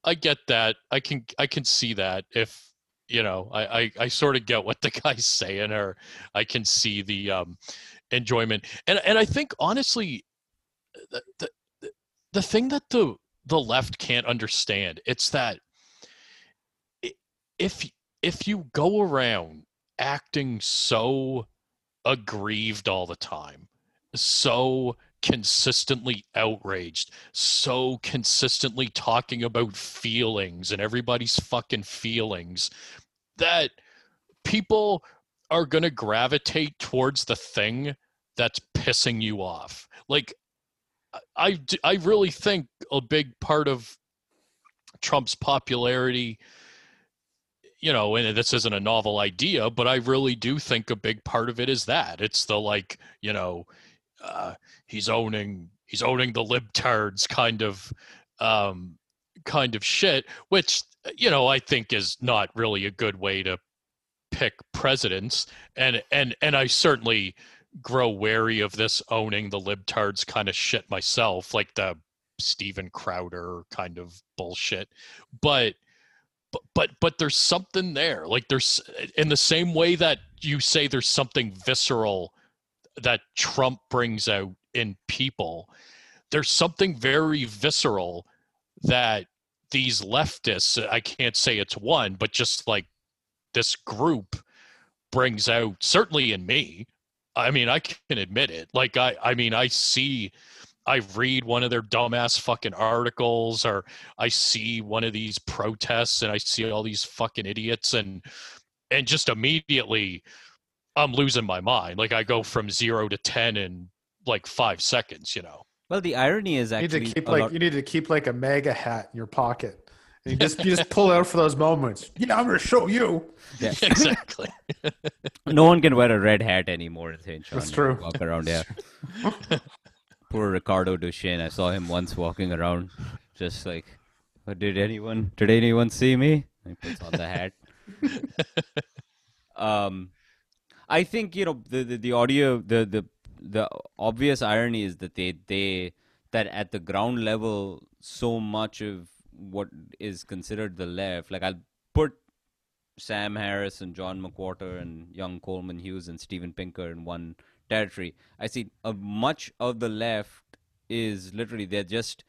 E: I get that. I can I can see that if you know I, I I sort of get what the (laughs) guy's saying, or I can see the um enjoyment. And and I think honestly, the the, the thing that the the left can't understand it's that if if you go around acting so aggrieved all the time so consistently outraged so consistently talking about feelings and everybody's fucking feelings that people are going to gravitate towards the thing that's pissing you off. Like I, I really think a big part of Trump's popularity, you know, and this isn't a novel idea, but I really do think a big part of it is that. It's the like, you know, uh, he's owning he's owning the libtards kind of um, kind of shit, which you know I think is not really a good way to pick presidents, and and and I certainly grow wary of this owning the libtards kind of shit myself, like the Steven Crowder kind of bullshit. But but but but there's something there. Like there's in the same way that you say there's something visceral that Trump brings out in people. There's something very visceral that these leftists, I can't say it's one, but just like this group brings out, certainly in me, I mean, I can admit it. Like I I mean, I see I read one of their dumbass fucking articles or I see one of these protests and I see all these fucking idiots and and just immediately I'm losing my mind. Like I go from 0 to 10 in like 5 seconds, you know.
C: Well, the irony is actually
D: you need to keep like
C: lot...
D: you need to keep like a MAGA hat in your pocket. And you just you just pull it out for those moments. Yeah, I'm gonna show you.
C: Yeah. (laughs)
E: exactly. (laughs)
C: no one can wear a red hat anymore in St. John.
D: That's true.
C: Walk around, yeah. (laughs) Poor Ricardo Duchesne. I saw him once walking around, just like, oh, did anyone did anyone see me? He puts on the hat. um, I think you know the, the the audio the the the obvious irony is that they they that at the ground level so much of what is considered the left like I'll put Sam Harris and John McWhorter and young Coleman Hughes and Steven Pinker in one territory. I see a much of the left is literally they're just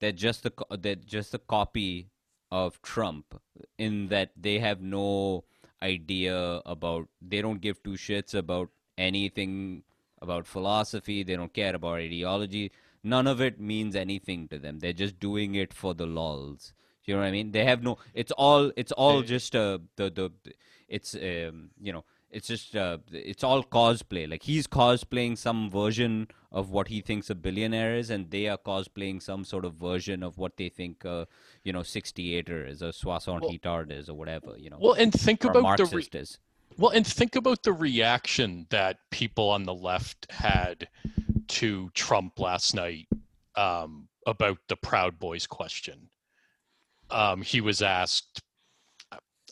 C: they're just the they're just a copy of Trump in that they have no idea about they don't give two shits about anything about philosophy they don't care about ideology none of it means anything to them they're just doing it for the lols you know what I mean? They have no. It's all. It's all just uh, the the. It's um, you know. It's just uh, it's all cosplay. Like he's cosplaying some version of what he thinks a billionaire is, and they are cosplaying some sort of version of what they think, uh, you know, 68er is, a Soissons
E: Well-
C: Hitard is, or whatever. You know,
E: Well, and think
C: or
E: about the re-
C: Marxist is.
E: Well, and think about the reaction that people on the left had to Trump last night um, about the Proud Boys question. Um, he was asked,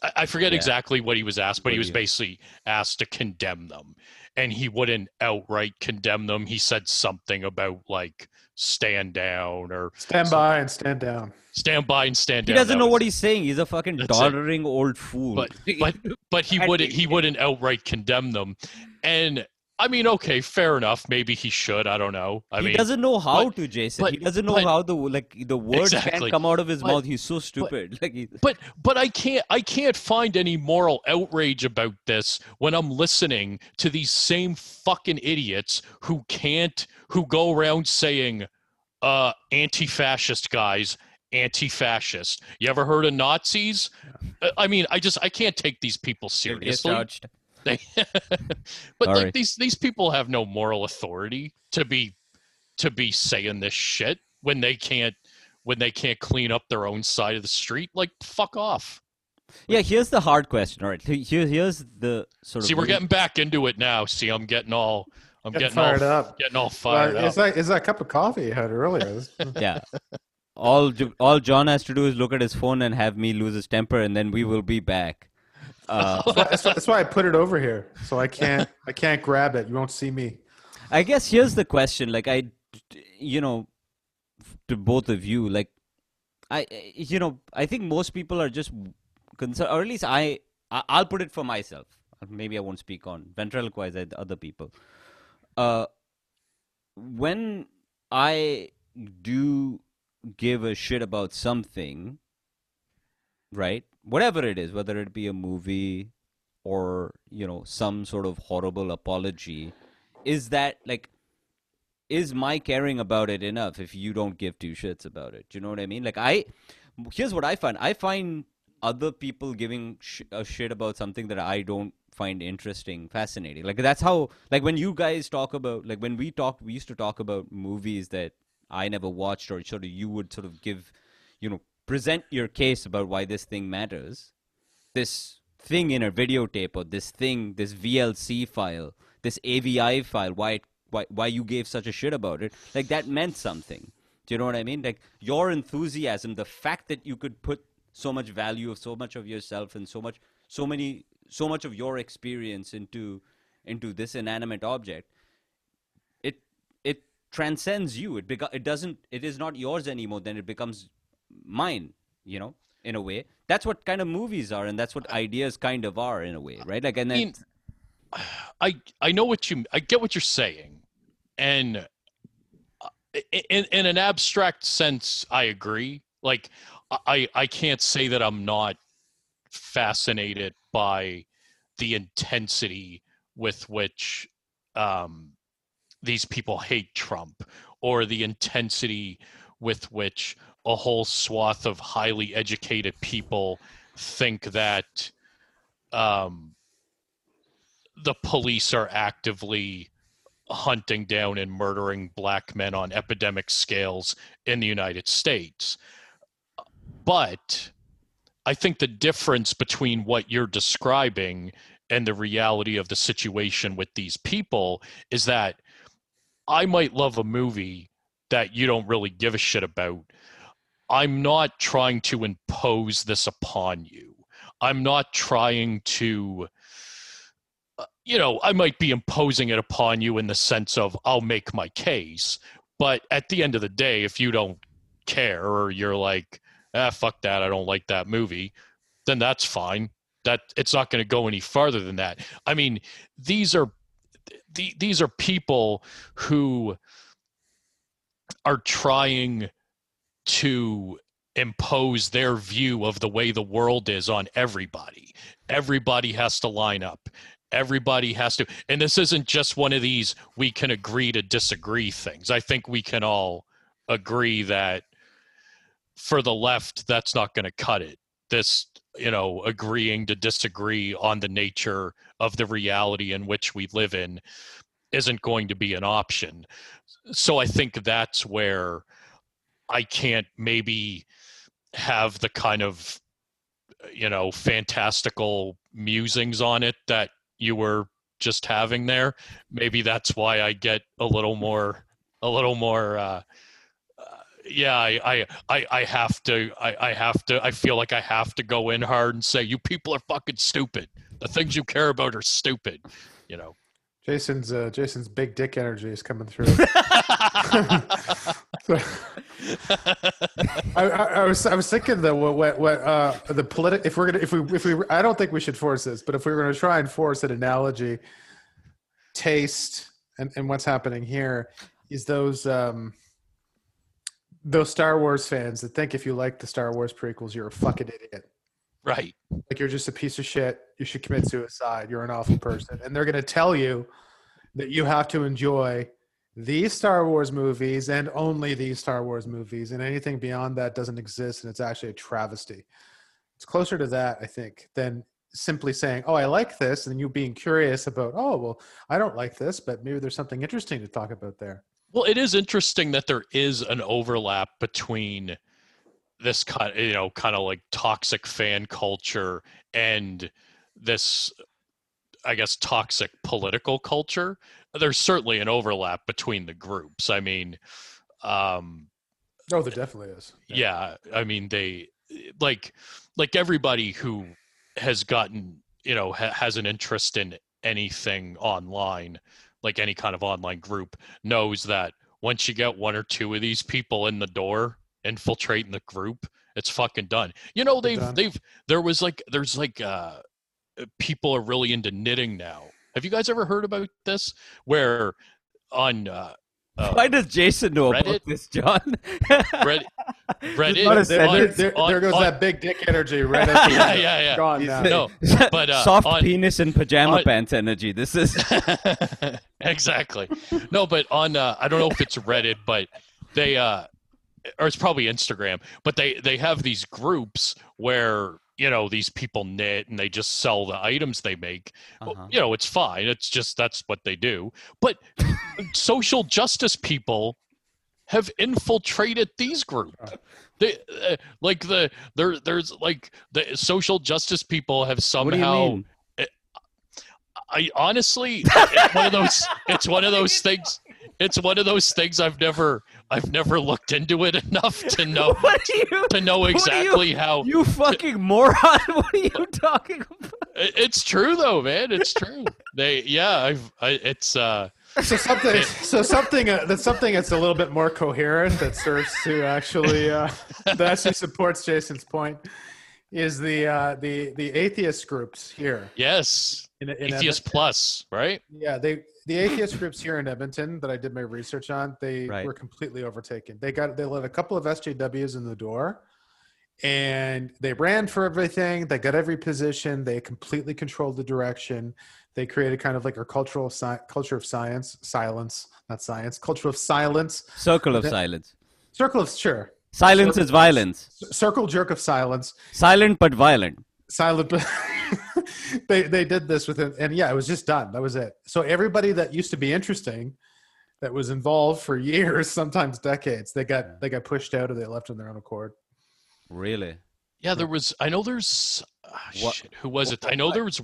E: I, I forget
C: Yeah.
E: exactly what he was asked, but
C: What
E: he was
C: you-
E: basically asked to condemn them. And he wouldn't outright condemn them. He said something about like stand down or
D: Stand by and stand down.
E: stand by and stand
C: He
E: down.
C: He doesn't
E: That
C: know
E: was
C: what he's saying. He's a fucking
E: That's it.
C: doddering old fool.
E: But but but he (laughs) wouldn't he wouldn't outright condemn them. And I mean, okay, fair enough. Maybe he should. I don't know. I
C: he
E: mean,
C: doesn't know how
E: but-
C: to, Jason.
E: but-
C: he doesn't know
E: but-
C: how the like the words
E: Exactly.
C: can't come out of his mouth. He's so stupid. (laughs) like
E: but but I can't I can't find any moral outrage about this when I'm listening to these same fucking idiots who can't who go around saying uh anti-fascist guys anti-fascist. You ever heard of Nazis? Uh, I mean, I just I can't take these people seriously.
C: Judged. (laughs)
E: They, but
C: Sorry.
E: like these these people have no moral authority to be to be saying this shit when they can't when they can't clean up their own side of the street. Like fuck off.
C: Yeah, here's the hard question. All right, here, here's the sort of.
E: See, we're
C: really-
E: getting back into it now. See, I'm getting all I'm
D: Getting
E: getting,
D: fired
E: all
D: up.
E: getting all fired
D: Well,
E: up.
D: It's like it's that cup of coffee you had earlier. (laughs)
C: Yeah. all Jo- all John has to do is look at his phone and have me lose his temper, and then we will be back. Uh,
D: That's why, that's why I put it over here, so I can't I can't grab it. You won't see me.
C: I guess here's the question: like I, you know, to both of you, like I, you know, I think most people are just concerned, or at least I, I'll put it for myself. Maybe I won't speak on ventriloquize at other people. Uh, when I do give a shit about something, right? Whatever it is, whether it be a movie or you know some sort of horrible apology, is that like is my caring about it enough if you don't give two shits about it? Do you know what I mean? Like I, here's what I find. I find other people giving sh- a shit about something that I don't find interesting, fascinating. Like that's how, like when you guys talk about, like when we talk, we used to talk about movies that I never watched, or sort of you would sort of give, you know, present your case about why this thing matters. This thing in a videotape or this thing, this VLC file, this AVI file, why it why why you gave such a shit about it. Like that meant something. Do you know what i mean? Like your enthusiasm the fact that you could put so much value of so much of yourself and so much so many so much of your experience into into this inanimate object it it transcends you. It beca- it doesn't it is not yours anymore then it becomes mine you know in a way. That's what kind of movies are and that's what ideas kind of are in a way right? Like and
E: I
C: then
E: mean, I I know what you I get what you're saying, and uh, in in an abstract sense, I agree. Like I I can't say that I'm not fascinated by the intensity with which um, these people hate Trump, or the intensity with which a whole swath of highly educated people think that um, the police are actively hunting down and murdering black men on epidemic scales in the United States. But I think the difference between what you're describing and the reality of the situation with these people is that I might love a movie that you don't really give a shit about. I'm not trying to impose this upon you. I'm not trying to uh, you know, I might be imposing it upon you in the sense of I'll make my case, but at the end of the day, if you don't care or you're like, ah, fuck that, I don't like that movie, then that's fine. That it's not going to go any farther than that. I mean, these are the, these are people who are trying to impose their view of the way the world is on everybody. Everybody has to line up. Everybody has to and this isn't just one of these we can agree to disagree things. I think we can all agree that for the left that's not going to cut it. This you know agreeing to disagree on the nature of the reality in which we live in isn't going to be an option. So i think that's where i can't maybe have the kind of you know fantastical musings on it that you were just having there. Maybe that's why I get a little more, a little more. Uh, uh, yeah, I, I, I, I have to, I, I have to, I feel like I have to go in hard and say, you people are fucking stupid. The things you care about are stupid. You know.
D: Jason's uh, Jason's big dick energy is coming through. (laughs) I, I, I was I was thinking that what what, what uh, the politic if we're gonna if we if we I don't think we should force this, but if we are gonna try and force an analogy, taste and, and what's happening here is those um, those Star Wars fans that think if you like the Star Wars prequels, you're a fucking idiot.
E: Right.
D: Like you're just a piece of shit. You should commit suicide. You're an awful person, and they're gonna tell you that you have to enjoy these Star Wars movies and only these Star Wars movies, and anything beyond that doesn't exist, and it's actually a travesty. It's closer to that, I think, than simply saying, "Oh, I like this," and you being curious about, "Oh, well, I don't like this, but maybe there's something interesting to talk about there."
E: Well, it is interesting that there is an overlap between this kind, you know, kind of like toxic fan culture and this I guess, toxic political culture, there's certainly an overlap between the groups. I mean, um,
D: Oh, there definitely is.
E: yeah i mean they like like everybody who has gotten you know ha- has an interest in anything online like any kind of online group knows that once you get one or two of these people in the door infiltrating the group it's fucking done you know
D: They're
E: they've
D: done.
E: they've there was like there's like uh people are really into knitting now have you guys ever heard about this where on uh, uh
C: Why does Jason know about this, John? (laughs)
E: Reddit, Reddit
C: not a
E: on-
D: There, there,
E: on-
D: there goes
E: on-
D: that big dick energy (laughs) right at
E: yeah, yeah, yeah.
D: Gone now.
E: No, but, uh,
C: soft
E: on-
C: penis and pajama
E: on-
C: pants energy. This is (laughs)
E: exactly. No, but on uh, I don't know if it's Reddit, but they uh or it's probably Instagram, but they they have these groups where you know these people knit and they just sell the items they make.
C: Uh-huh.
E: You know, it's fine. It's just that's what they do. But social justice people have infiltrated these groups. They uh, like the there there's like the social justice people have
C: what do you
E: somehow
C: mean?
E: I honestly, one of those. It's one of those (laughs) things. It's one of those things I've never, I've never looked into it enough to (laughs) know
C: What you?
E: to know
C: what you-
E: exactly how.
C: You fucking moron! (laughs) What are you talking about?
E: It's true though, man. It's true. They, yeah, I've, I, it's, uh,
D: So something, so something uh, that's something that's a little bit more coherent that serves to actually uh, that actually supports Jason's point is the uh, the the atheist groups here.
E: yes,
D: In, in
E: atheist
D: Edmonton.
E: plus, right?
D: Yeah, they the atheist groups here in Edmonton that I did my research on, they
C: Right.
D: were completely overtaken. They got they let a couple of SJWs in the door, and they ran for everything. They got every position. They completely controlled the direction. They created kind of like a cultural culture of science, silence, not science, culture of silence,
C: Circle of
D: That-
C: silence.
D: circle of sure,
C: Silence
D: Circle-
C: is violence.
D: Circle jerk of silence,
C: Silent but violent.
D: silent. (laughs) (laughs) they they did this with it, and yeah, it was just done. That was it. So everybody that used to be interesting, that was involved for (laughs) years, sometimes decades, they got they got pushed out or they left on their own accord.
C: Really?
E: Yeah, there was. I know there's. Ah,
C: what-
E: shit, who was it? I know there was.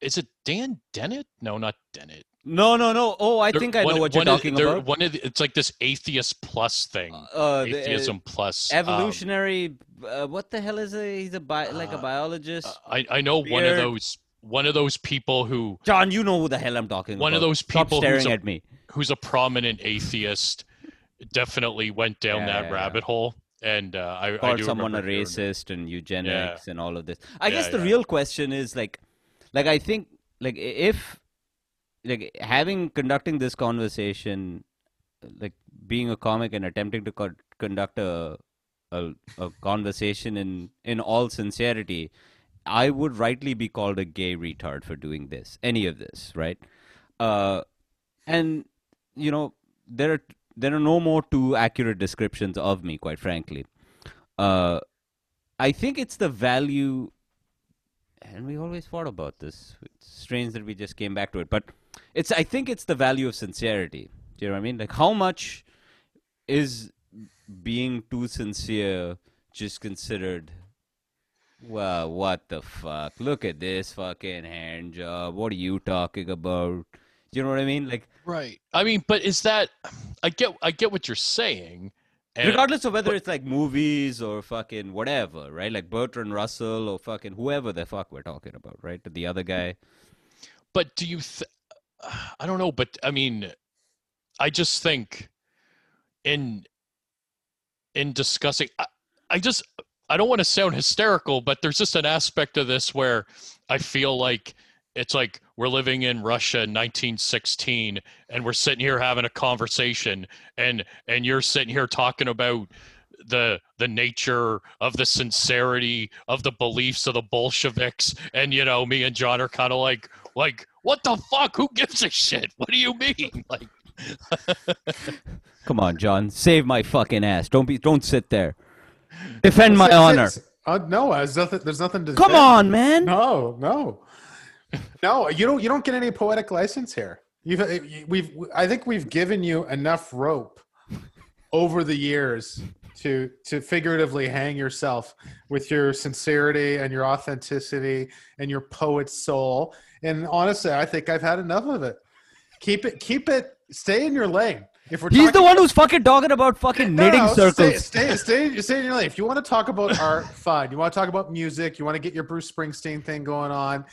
E: Is it Dan Dennett? No, not Dennett.
C: No, no, no. Oh, I
E: There-
C: think I
E: one-
C: know what you're talking
E: there-
C: about.
E: One of the, it's like this atheist plus thing.
C: Uh, the, uh,
E: atheism plus um,
C: evolutionary. uh, what the hell is it? He's a bi- like a
E: Uh,
C: biologist.
E: uh, I I know one of those one of those people who
C: John, you know who the hell I'm talking
E: one
C: about.
E: of those
C: Stop
E: people
C: staring
E: who's a-
C: at me.
E: who's a prominent atheist definitely went down
C: Yeah,
E: that
C: yeah, yeah.
E: rabbit hole. And uh, I,
C: Called someone a racist and eugenics and all of this. I
E: Yeah,
C: guess the
E: yeah.
C: real question is like, like I think like if like having conducting this conversation, like being a comic and attempting to co- conduct a, a a conversation in in all sincerity, I would rightly be called a gay retard for doing this, any of this, right? Uh, and you know there are there are no more two accurate descriptions of me, quite frankly. Uh, I think it's the value, and we always fought about this. It's strange that we just came back to it, but it's I think it's the value of sincerity. Do you know what I mean? Like how much is being too sincere just considered? Well, what the fuck? Look at this fucking hand job. What are you talking about? Do you know what I mean? Like,
E: Right. I mean, but is that I get I get what you're saying.
C: Regardless of whether it's like movies or fucking whatever, right? Like Bertrand Russell or fucking whoever the fuck we're talking about, right? The other guy.
E: but do you th- (sighs) I don't know, but I mean I just think in in discussing I, I just I don't want to sound hysterical, but there's just an aspect of this where I feel like it's like we're living in Russia in 1916 and we're sitting here having a conversation and and you're sitting here talking about the the nature of the sincerity of the beliefs of the Bolsheviks and you know me and John are kind of like like what the fuck who gives a shit what do you mean (laughs) like (laughs)
C: Come on, John, save my fucking ass. Don't be, don't sit there. (laughs) Defend my
D: Six-
C: honor.
D: six- Uh, no, there's nothing. There's nothing to.
C: Come
D: defend.
C: on, man.
D: No, no, no. You don't. You don't get any poetic license here. You've. uh, We've. I think we've given you enough rope over the years to to figuratively hang yourself with your sincerity and your authenticity and your poet's soul. And honestly, I think I've had enough of it. Keep it. Keep it. Stay in your lane. if we're
C: He's the one who's fucking talking about fucking knitting
D: no,
C: circles.
D: Stay, stay, stay, stay in your lane. If you want to talk about (laughs) art, fine. You want to talk about music, you want to get your Bruce Springsteen thing going on,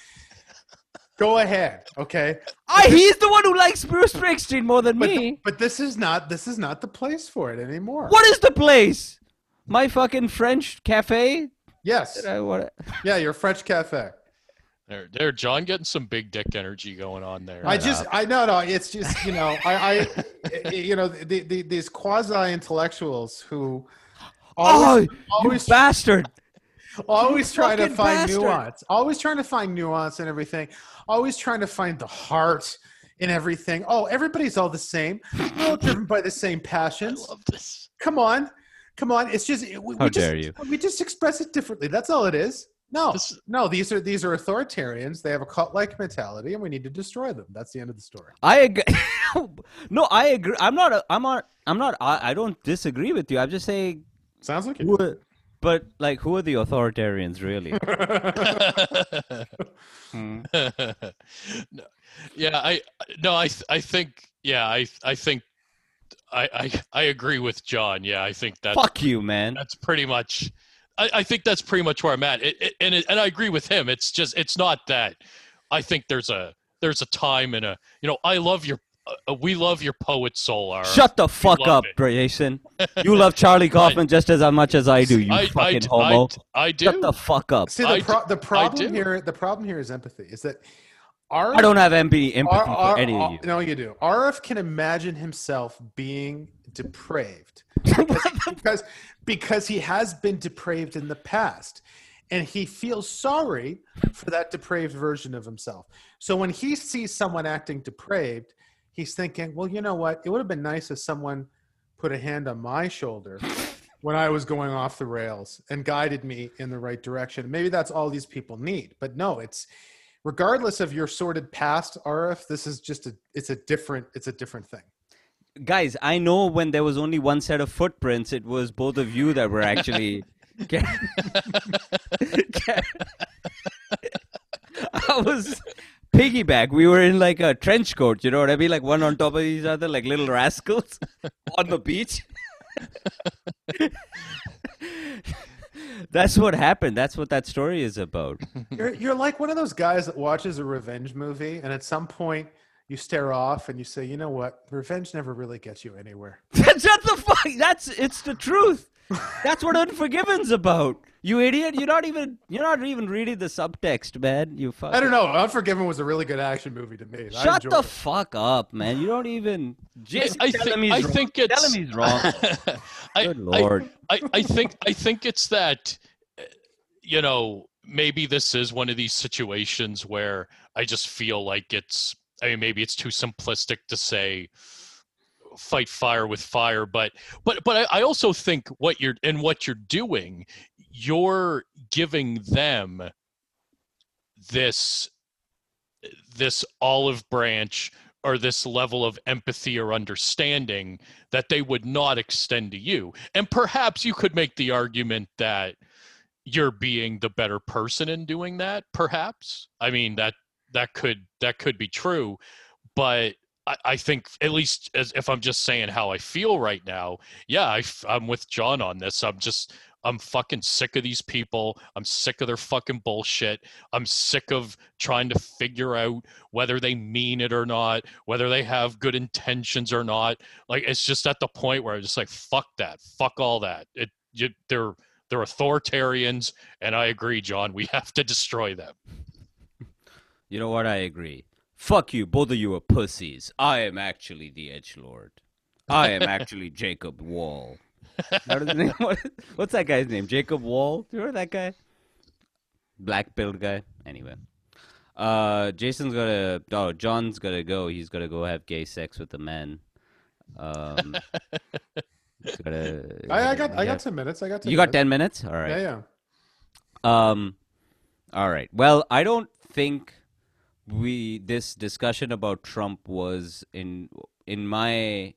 D: go ahead. Okay.
C: Ah, I, he's the one who likes Bruce Springsteen more than
D: But,
C: me.
D: but this is not this is not the place for it anymore.
C: What is the place? My fucking French cafe?
D: Yes.
C: I what?
D: Yeah, your French cafe.
E: There, there, John, getting some big dick energy going on there.
D: I just, I know, no, it's just, you know, I, I (laughs) you know, the, the, these quasi intellectuals who always,
C: oh,
D: always,
C: you bastard!
D: always trying to find
C: bastard.
D: nuance, always trying to find nuance and everything, always trying to find the heart in everything. Oh, everybody's all the same. We're all driven by the same
E: I
D: passions.
E: love this.
D: Come on, come on. It's just, we,
C: How
D: we just,
C: dare you.
D: We just express it differently. That's all it is. No,
E: This-
D: no, these are these are authoritarians. They have a cult-like mentality, and we need to destroy them. That's the end of the story.
C: I agree. (laughs) no, I agree. I'm not. A, I'm not. I'm not. I, I don't disagree with you. I'm just saying.
D: Sounds like
C: Who are, but like, who are the authoritarians really? (laughs) (laughs) Hmm.
E: no, yeah, I no, I I think yeah, I I think I I I agree with John. Yeah, I think that.
C: Fuck you, man.
E: that's pretty much. I, I think that's pretty much where I'm at, it, it, and it, and I agree with him. It's just it's not that. I think there's a there's a time and a you know I love your uh, we love your poet soul. Our,
C: Shut the fuck up,
E: it.
C: Jason. (laughs) You love Charlie Kaufman just as much as I do. You
E: I, I,
C: fucking
E: I,
C: homo.
E: I do.
C: Shut the fuck up.
D: See, the, pro- the problem here, the problem here is empathy. Is that
C: I don't have empathy, empathy
D: R-
C: for
D: R-
C: any
D: R-
C: of you.
D: No, you do. RF can imagine himself being depraved (laughs) because, because because he has been depraved in the past, and he feels sorry for that depraved version of himself. So when he sees someone acting depraved, he's thinking, "Well, you know what? It would have been nice if someone put a hand on my shoulder." When I was going off the rails and guided me in the right direction. Maybe that's all these people need. But no, it's regardless of your sordid past rf this is just a it's a different it's a different thing
C: Guys, I know when there was only one set of footprints, it was both of you that were actually. I was piggyback. We were in like a trench coat, you know what I mean? Like one on top of each other, like little rascals (laughs) on the beach. (laughs) That's what happened. That's what that story is about. (laughs)
D: you're, you're like one of those guys that watches a revenge movie and at some point you stare off and you say you know what revenge never really gets you anywhere (laughs)
C: That's not the fuck. That's it's the truth. That's what Unforgiven's about. You idiot! You're not even you're not even reading the subtext, man. You fuck.
D: i don't know unforgiven was a really good action movie to me
C: Shut the
D: it.
C: fuck up, man. You don't even. Jason,
E: I
C: tell
E: think-
C: him he's
E: I
C: wrong.
E: think
C: Tell
E: it's-
C: him he's wrong. (laughs)
E: I,
C: Good
E: I-
C: lord.
E: I, I think I think it's that you know maybe this is one of these situations where I just feel like it's I mean maybe it's too simplistic to say fight fire with fire but but but I, I also think what you're and what you're doing you're giving them this this olive branch or this level of empathy or understanding that they would not extend to you. And perhaps you could make the argument that you're being the better person in doing that perhaps i mean that that could that could be true but I, think at least as if i'm just saying how i feel right now yeah I, am with john on this. I'm just i'm fucking sick of these people. I'm sick of their fucking bullshit. I'm sick of trying to figure out whether they mean it or not whether they have good intentions or not. Like it's just at the point where i'm just like fuck that. Fuck all that. It you, they're they're authoritarians and i agree john we (laughs) have to destroy them.
C: You know what? I agree. Fuck you. Both of you are pussies. I am actually the Edge Lord. I am actually (laughs) Jacob Wohl. (laughs) What is name? What- What's that guy's name? Jacob Wohl? Do you remember that guy? Black billed guy. Anyway. Uh, Jason's gotta. Oh, John's gotta go. He's gotta go have gay sex with the men. Um, gotta,
D: I, I got i got 10 minutes i got 10
C: You got
D: minutes.
C: ten minutes. All right.
D: yeah yeah
C: Um, all right. Well, I don't think we this discussion about Trump was in in my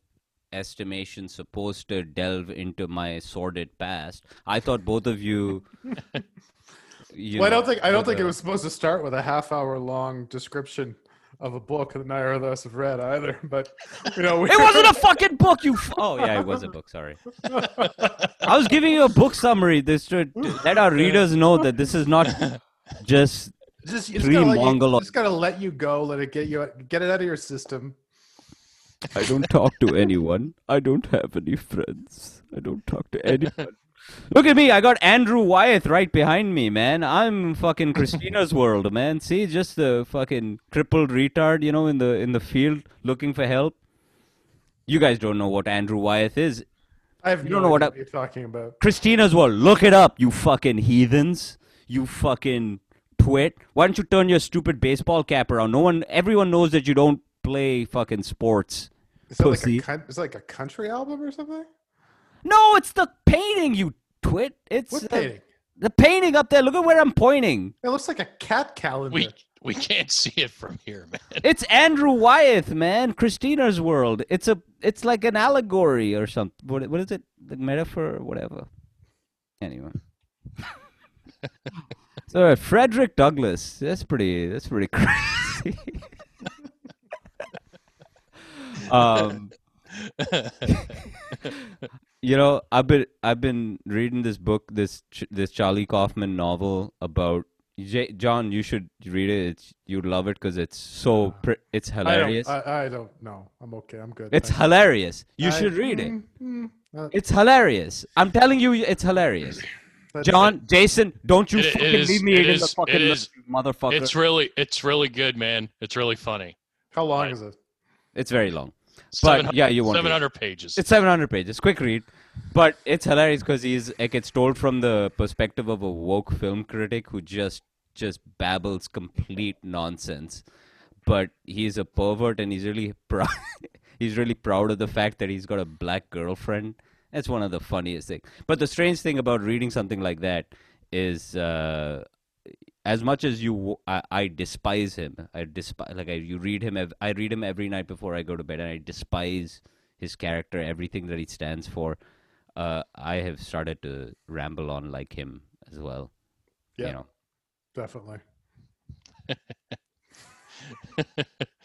C: estimation supposed to delve into my sordid past. I thought both of you. (laughs) you
D: well, I don't think I don't think it was supposed to start with a half hour long description of a book that neither of us have read either. (laughs) But you know, we,
C: It wasn't a (laughs) fucking book, you. F- oh yeah, it was a book. Sorry. I was giving you a book summary. This to let our readers know that this is not just
D: just, you just gotta let you- just gotta let you go, let it get you get it out of your system.
C: I don't talk to anyone. I don't have any friends. I don't talk to anyone. (laughs) Look at me. I got Andrew Wyeth right behind me, man. I'm fucking Christina's (laughs) world, man. See, just the fucking crippled retard, you know, in the in the field looking for help. You guys don't know what Andrew Wyeth is.
D: I have
C: You
D: no
C: don't know what I-
D: you're talking about.
C: Christina's world. Look it up, you fucking heathens. You fucking twit. Why don't you turn your stupid baseball cap around? No one, everyone knows that you don't play fucking sports.
D: Is that like a is like a country album or something?
C: No, it's the painting, you twit. It's
D: What
C: uh,
D: painting?
C: the painting up there. Look at where I'm pointing.
D: It looks like a cat calendar.
E: We we can't see it from here, man.
C: It's Andrew Wyeth, man. Christina's world. It's a. It's like an allegory or something. What, what is it? The metaphor, or whatever. Anyway. So uh, Frederick Douglass. That's pretty. That's pretty (laughs) crazy. um. (laughs) you know, I've been I've been reading this book, this this Charlie Kaufman novel about J- John. You should read it. It's you'd love it because it's so pr- it's
D: I don't,
C: hilarious.
D: I, I don't know. I'm okay. I'm good.
C: it's
D: Thank
C: hilarious. You
D: I-
C: should read it.
D: mm, mm, uh,
C: It's hilarious. I'm telling you, it's hilarious.
D: That's-
C: John, Jason, don't you
E: It- it
C: fucking
E: is-
C: leave me
E: it
C: in the fucking
E: it is-
C: motherfucker.
E: It's really it's really good, man. It's really funny.
D: How long
E: Right.
D: is it?
C: It's very long. But, yeah, you won't read it.
E: Seven hundred pages.
C: It's 700 pages. Quick read. But it's hilarious because he's like it's told from the perspective of a woke film critic who just just babbles complete nonsense. But he's a pervert and he's really (laughs) proud. he's really proud of the fact that he's got a black girlfriend. That's one of the funniest things. But the strange thing about reading something like that is, uh, as much as you, I, I despise him. I despise like I, you read him. ev- I read him every night before I go to bed, and I despise his character, everything that he stands for. Uh, I have started to ramble on like him as well.
D: Yeah,
C: You know,
D: definitely. (laughs)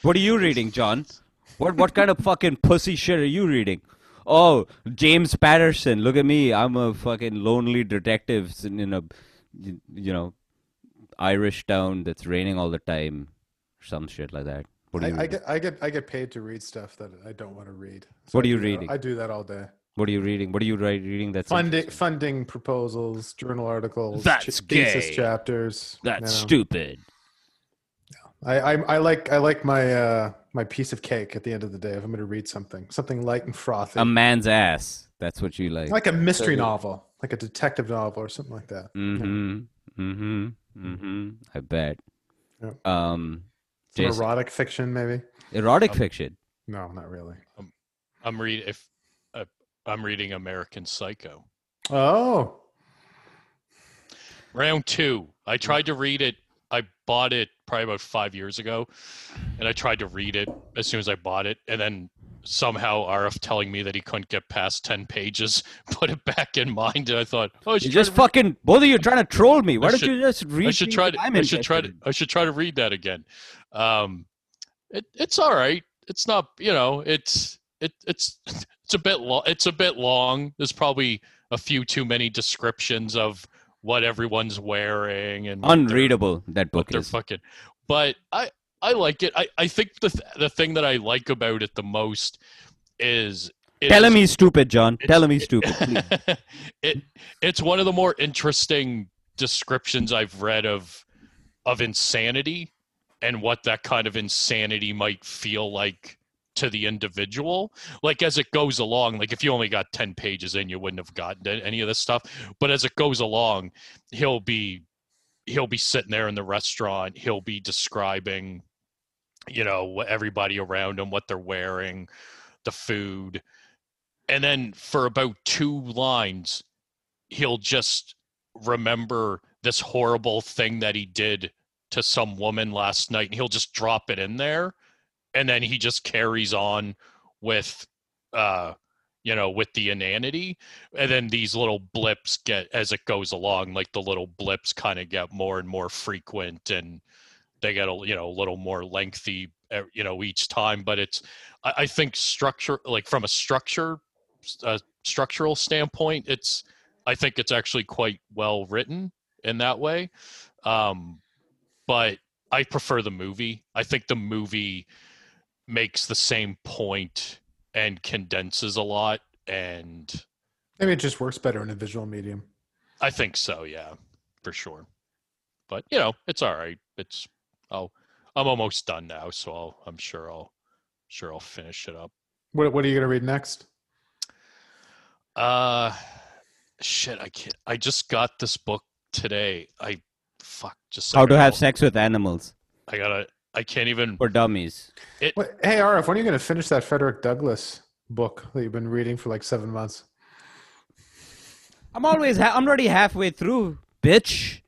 C: what are you reading, John? What what kind of fucking pussy shit are you reading? Oh, James Patterson. Look at me. I'm a fucking lonely detective in in a, you you know, Irish town that's raining all the time, some shit like that. What are you
D: I, I get I get I get paid to read stuff that I don't want to read.
C: What
D: I
C: are you
D: do that-
C: reading?
D: I do that all day.
C: What are you reading? What are you ri- reading? That's
D: Funding funding proposals, journal articles,
C: That's
D: ch- thesis
C: gay.
D: chapters.
C: That's
D: you know.
C: stupid.
D: I, I I like I like my uh my piece of cake at the end of the day if I'm going to read something something light and frothy,
C: A man's ass. That's what you like.
D: like a mystery novel, like a detective novel or something like that.
C: Mm-hmm. Mm-hmm. Mm-hmm. I bet.
D: Yeah.
C: Um,
D: Some
C: Jason.
D: erotic fiction, maybe.
C: erotic fiction.
D: No, not really.
E: I'm read if uh, I'm reading American Psycho.
D: Oh,
E: Round two. I tried to read it. I bought it probably about five years ago, and I tried to read it as soon as I bought it, and then somehow RF telling me that he couldn't get past ten pages (laughs) put it back in mind, and I thought, oh, I
C: You just
E: to read-
C: fucking both of you are trying to troll me. Why
E: I
C: don't you just read?
E: I should try to.
C: I'm
E: I should try to. I should try to read that again. Um, it it's all right. It's not. You know. It's it it's (laughs) it's a bit long. It's a bit long. There's probably a few too many descriptions of what everyone's wearing and
C: Unreadable. That book is.
E: fucking. But I I like it. I I think the th- the thing that I like about it the most is. it
C: Tell
E: is-
C: him he's stupid, John. Tell him he's stupid. please. (laughs)
E: it it's one of the more interesting descriptions I've read of of insanity and what that kind of insanity might feel like to the individual like as it goes along like if you only got 10 pages in you wouldn't have gotten any of this stuff but as it goes along he'll be he'll be sitting there in the restaurant he'll be describing you know everybody around him what they're wearing the food and then for about two lines he'll just remember this horrible thing that he did to some woman last night and he'll just drop it in there and then he just carries on with uh you know with the inanity and then these little blips get as it goes along like the little blips kind of get more and more frequent and they get a you know a little more lengthy uh, you know each time but it's I, I think structure like from a structure uh, structural standpoint it's i think it's actually quite well written in that way um but i prefer the movie. I think the movie makes the same point and condenses a lot and
D: Maybe it just works better in a visual medium.
E: i think so yeah for sure but you know it's all right it's oh i'm almost done now so I'll, i'm sure i'll sure i'll finish it up
D: What What are you gonna read next?
E: Uh, shit. I can't. I just got this book today. I fuck. Just a
C: How to
E: second,
C: have sex with animals
E: I gotta. I can't even.
C: for dummies.
D: What, hey, RF, when are you gonna finish that Frederick Douglass book that you've been reading for like seven months?
C: I'm always. Ha- I'm already halfway through, bitch.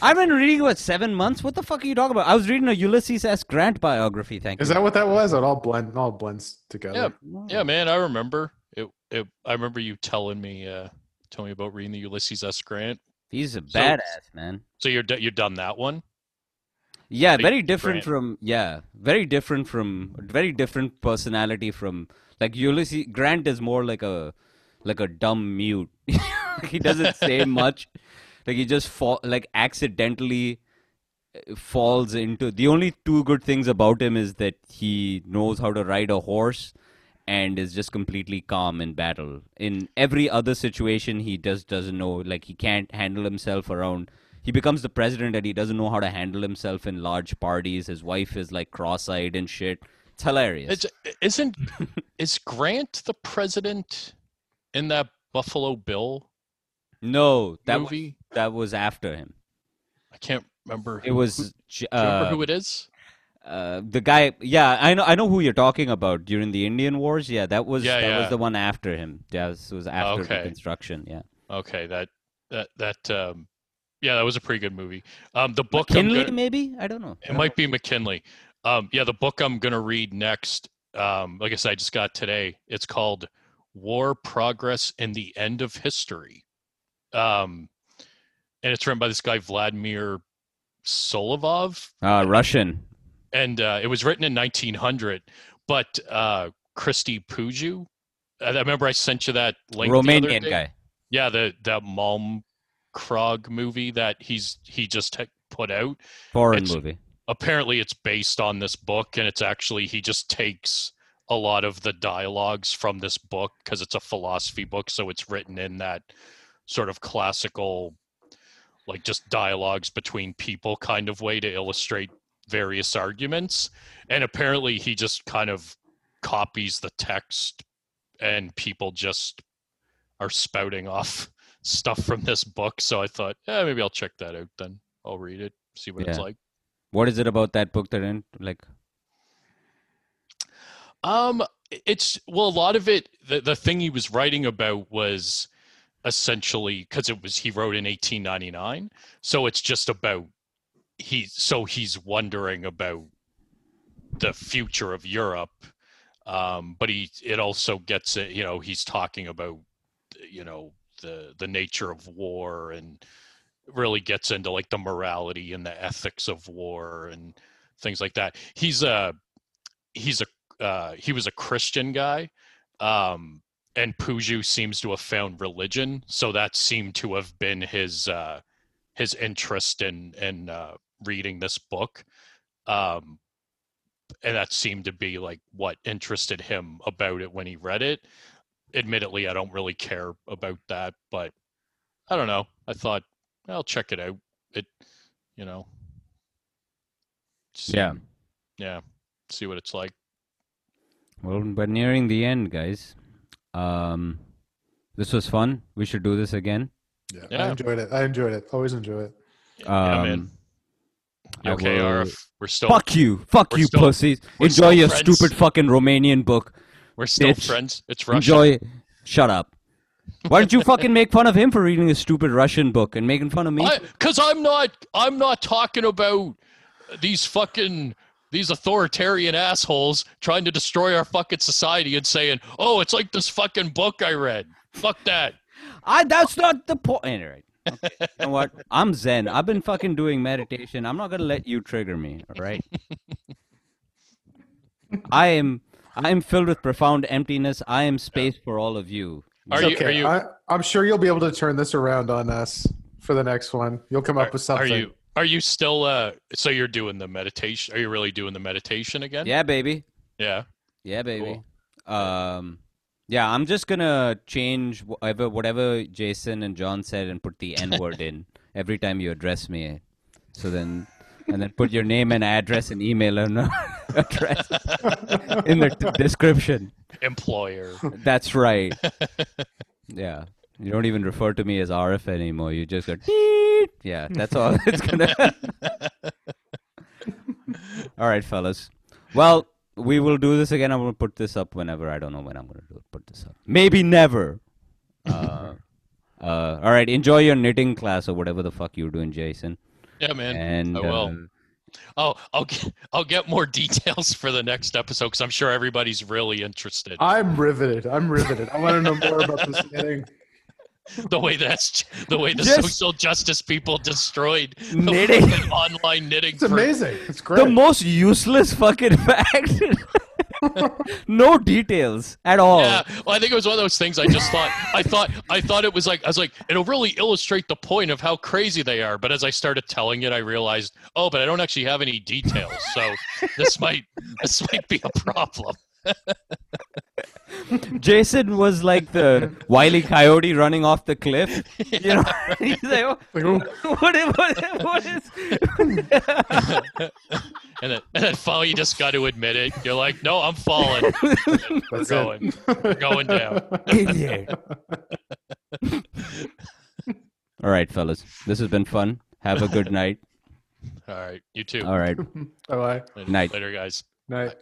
C: I've been reading what seven months. What the fuck are you talking about? I was reading a Ulysses S. Grant biography. Thank
D: Is
C: you.
D: that what that was? It all blend, all blends together.
E: Yeah, yeah, man. I remember it. It. I remember you telling me. Uh, telling me about reading the Ulysses S. Grant.
C: He's a
E: So-
C: badass man.
E: So you're d- you're done that one.
C: Yeah, very different from yeah, very different from very different personality from like Ulysses Grant is more like a like a dumb mute. (laughs) he doesn't say (laughs) much. Like he just fall like accidentally uh, falls into the only two good things about him is that he knows how to ride a horse and is just completely calm in battle. In every other situation he just doesn't know like he can't handle himself around he becomes the president and he doesn't know how to handle himself in large parties. His wife is like cross-eyed and shit. It's hilarious.
E: It's, isn't (laughs) is Grant the president in that Buffalo Bill
C: no, that was,
E: movie?
C: that was after him.
E: I can't remember.
C: It
E: who-
C: was J-
E: Do you remember
C: uh,
E: who it is?
C: uh, the guy. Yeah, I know. I know who you're talking about during the Indian Wars. Yeah, that was
E: Yeah,
C: that
E: yeah.
C: was the one after him. Yeah, this was after
E: Okay.
C: Reconstruction. Yeah,
E: Okay, that that that um, yeah, that was a pretty good movie. Um, the book
C: McKinley
E: gonna-
C: maybe. I don't know.
E: it might be McKinley. Um, yeah, the book I'm gonna read next. Um, like I said, I just got today. It's called War, Progress, and the End of History. Um, and it's written by this guy Vladimir Solovyov,
C: Uh, Russian.
E: and uh, it was written in 1900. But uh, Cristi Puiu, I remember I sent you that link. the other
C: Romanian guy.
E: Yeah, the that Malmkrog movie that he's he just put out.
C: Foreign
E: It's-
C: movie.
E: Apparently, it's based on this book, and it's actually he just takes a lot of the dialogues from this book because it's a philosophy book, so it's written in that sort of classical, like just dialogues between people kind of way to illustrate various arguments. And apparently, he just kind of copies the text, and people just are spouting off stuff from this book. So I thought, yeah, maybe I'll check that out then. I'll read it, see what it's like.
C: What is it about that book that in like?
E: Um, it's well, a lot of it. The the thing he was writing about was essentially because it was he wrote in 1899, so it's just about he. So he's wondering about the future of Europe. Um, but he it also gets it. You know, he's talking about you know the the nature of war and really gets into like the morality and the ethics of war and things like that. He's a he's a uh, he was a Christian guy, um, and Puiu seems to have found religion, so that seemed to have been his uh, his interest in in uh, reading this book, um, and that seemed to be like what interested him about it when he read it. Admittedly, I don't really care about that, but I don't know. I thought I'll check it out. It, you know, see-
C: Yeah.
E: yeah, see what it's like.
C: Well, we're nearing the end, guys. Um, this was fun. We should do this again.
D: Yeah, I enjoyed it. I enjoyed it. Always enjoy it.
E: yeah, man.
C: Um,
E: You okay,
C: will-
E: RF? We're still
C: Fuck you, fuck you,
E: still-
C: pussies. Enjoy your
E: friends.
C: stupid fucking Romanian book.
E: We're still
C: bitch.
E: friends. It's Russia.
C: Enjoy. Shut up. Why don't you fucking make fun of him for reading a stupid Russian book and making fun of me?
E: Because I'm not. I'm not talking about these fucking these authoritarian assholes trying to destroy our fucking society and saying, "Oh, it's like this fucking book I read." Fuck that.
C: I that's not the point. Anyway, okay. you know what? I'm Zen. I've been fucking doing meditation. I'm not gonna let you trigger me. All right. (laughs) I am I am filled with profound emptiness. I am space for all of you.
E: Are you?
D: okay.
E: Are you?
D: I, I'm sure you'll be able to turn this around on us for the next one. You'll come up with something.
E: Are
D: something.
E: you? Are you still? Uh, so you're doing the meditation? Are you really doing the meditation again?
C: Yeah, baby.
E: Yeah.
C: Yeah, baby. Um, yeah, I'm just gonna change whatever whatever Jason and John said and put the N word in (laughs) every time you address me. So then, and then put your name and address and email and (laughs) address in the t- description.
E: Employer.
C: That's right. Yeah. You don't even refer to me as RF anymore. You just go, "Beep." yeah, that's all (laughs) it's gonna. (laughs) all right, fellas. Well, we will do this again. I'm gonna put this up whenever. I don't know when I'm gonna do, it. put this up. Maybe never. Uh, uh, all right. Enjoy your knitting class or whatever the fuck you're doing, Jason.
E: Yeah, man.
C: And
E: I will.
C: uh,
E: Oh, I'll get I'll get more (laughs) details for the next episode because I'm sure everybody's really interested.
D: I'm riveted. I'm riveted. I want to know more about this (laughs) thing.
E: the way that's the way the
C: Just-
E: social justice people destroyed (laughs) the
C: Knitting.
E: fucking online knitting.
D: It's
E: for-
D: amazing. It's great.
C: the most useless fucking fact. No details at all.
E: Yeah, well, I think it was one of those things. I just thought, I thought, I thought it was like, I was like, it'll really illustrate the point of how crazy they are. But as I started telling it, I realized, oh, but I don't actually have any details, so this might, this might be a problem.
C: Jason was like the wily coyote running off the cliff. (laughs) You know, (laughs) he's like, "Oh,
D: Like, ooh,
C: what is, what is, what is? (laughs)
E: And then, and then finally, you just got to admit it. You're like, no, I'm falling. We're going, we're going down.
C: Idiot. All right, fellas, this has been fun. Have a good night.
E: All right, you too.
C: All right,
D: Bye bye.
E: Later-
C: night.
E: Later, guys.
D: Night.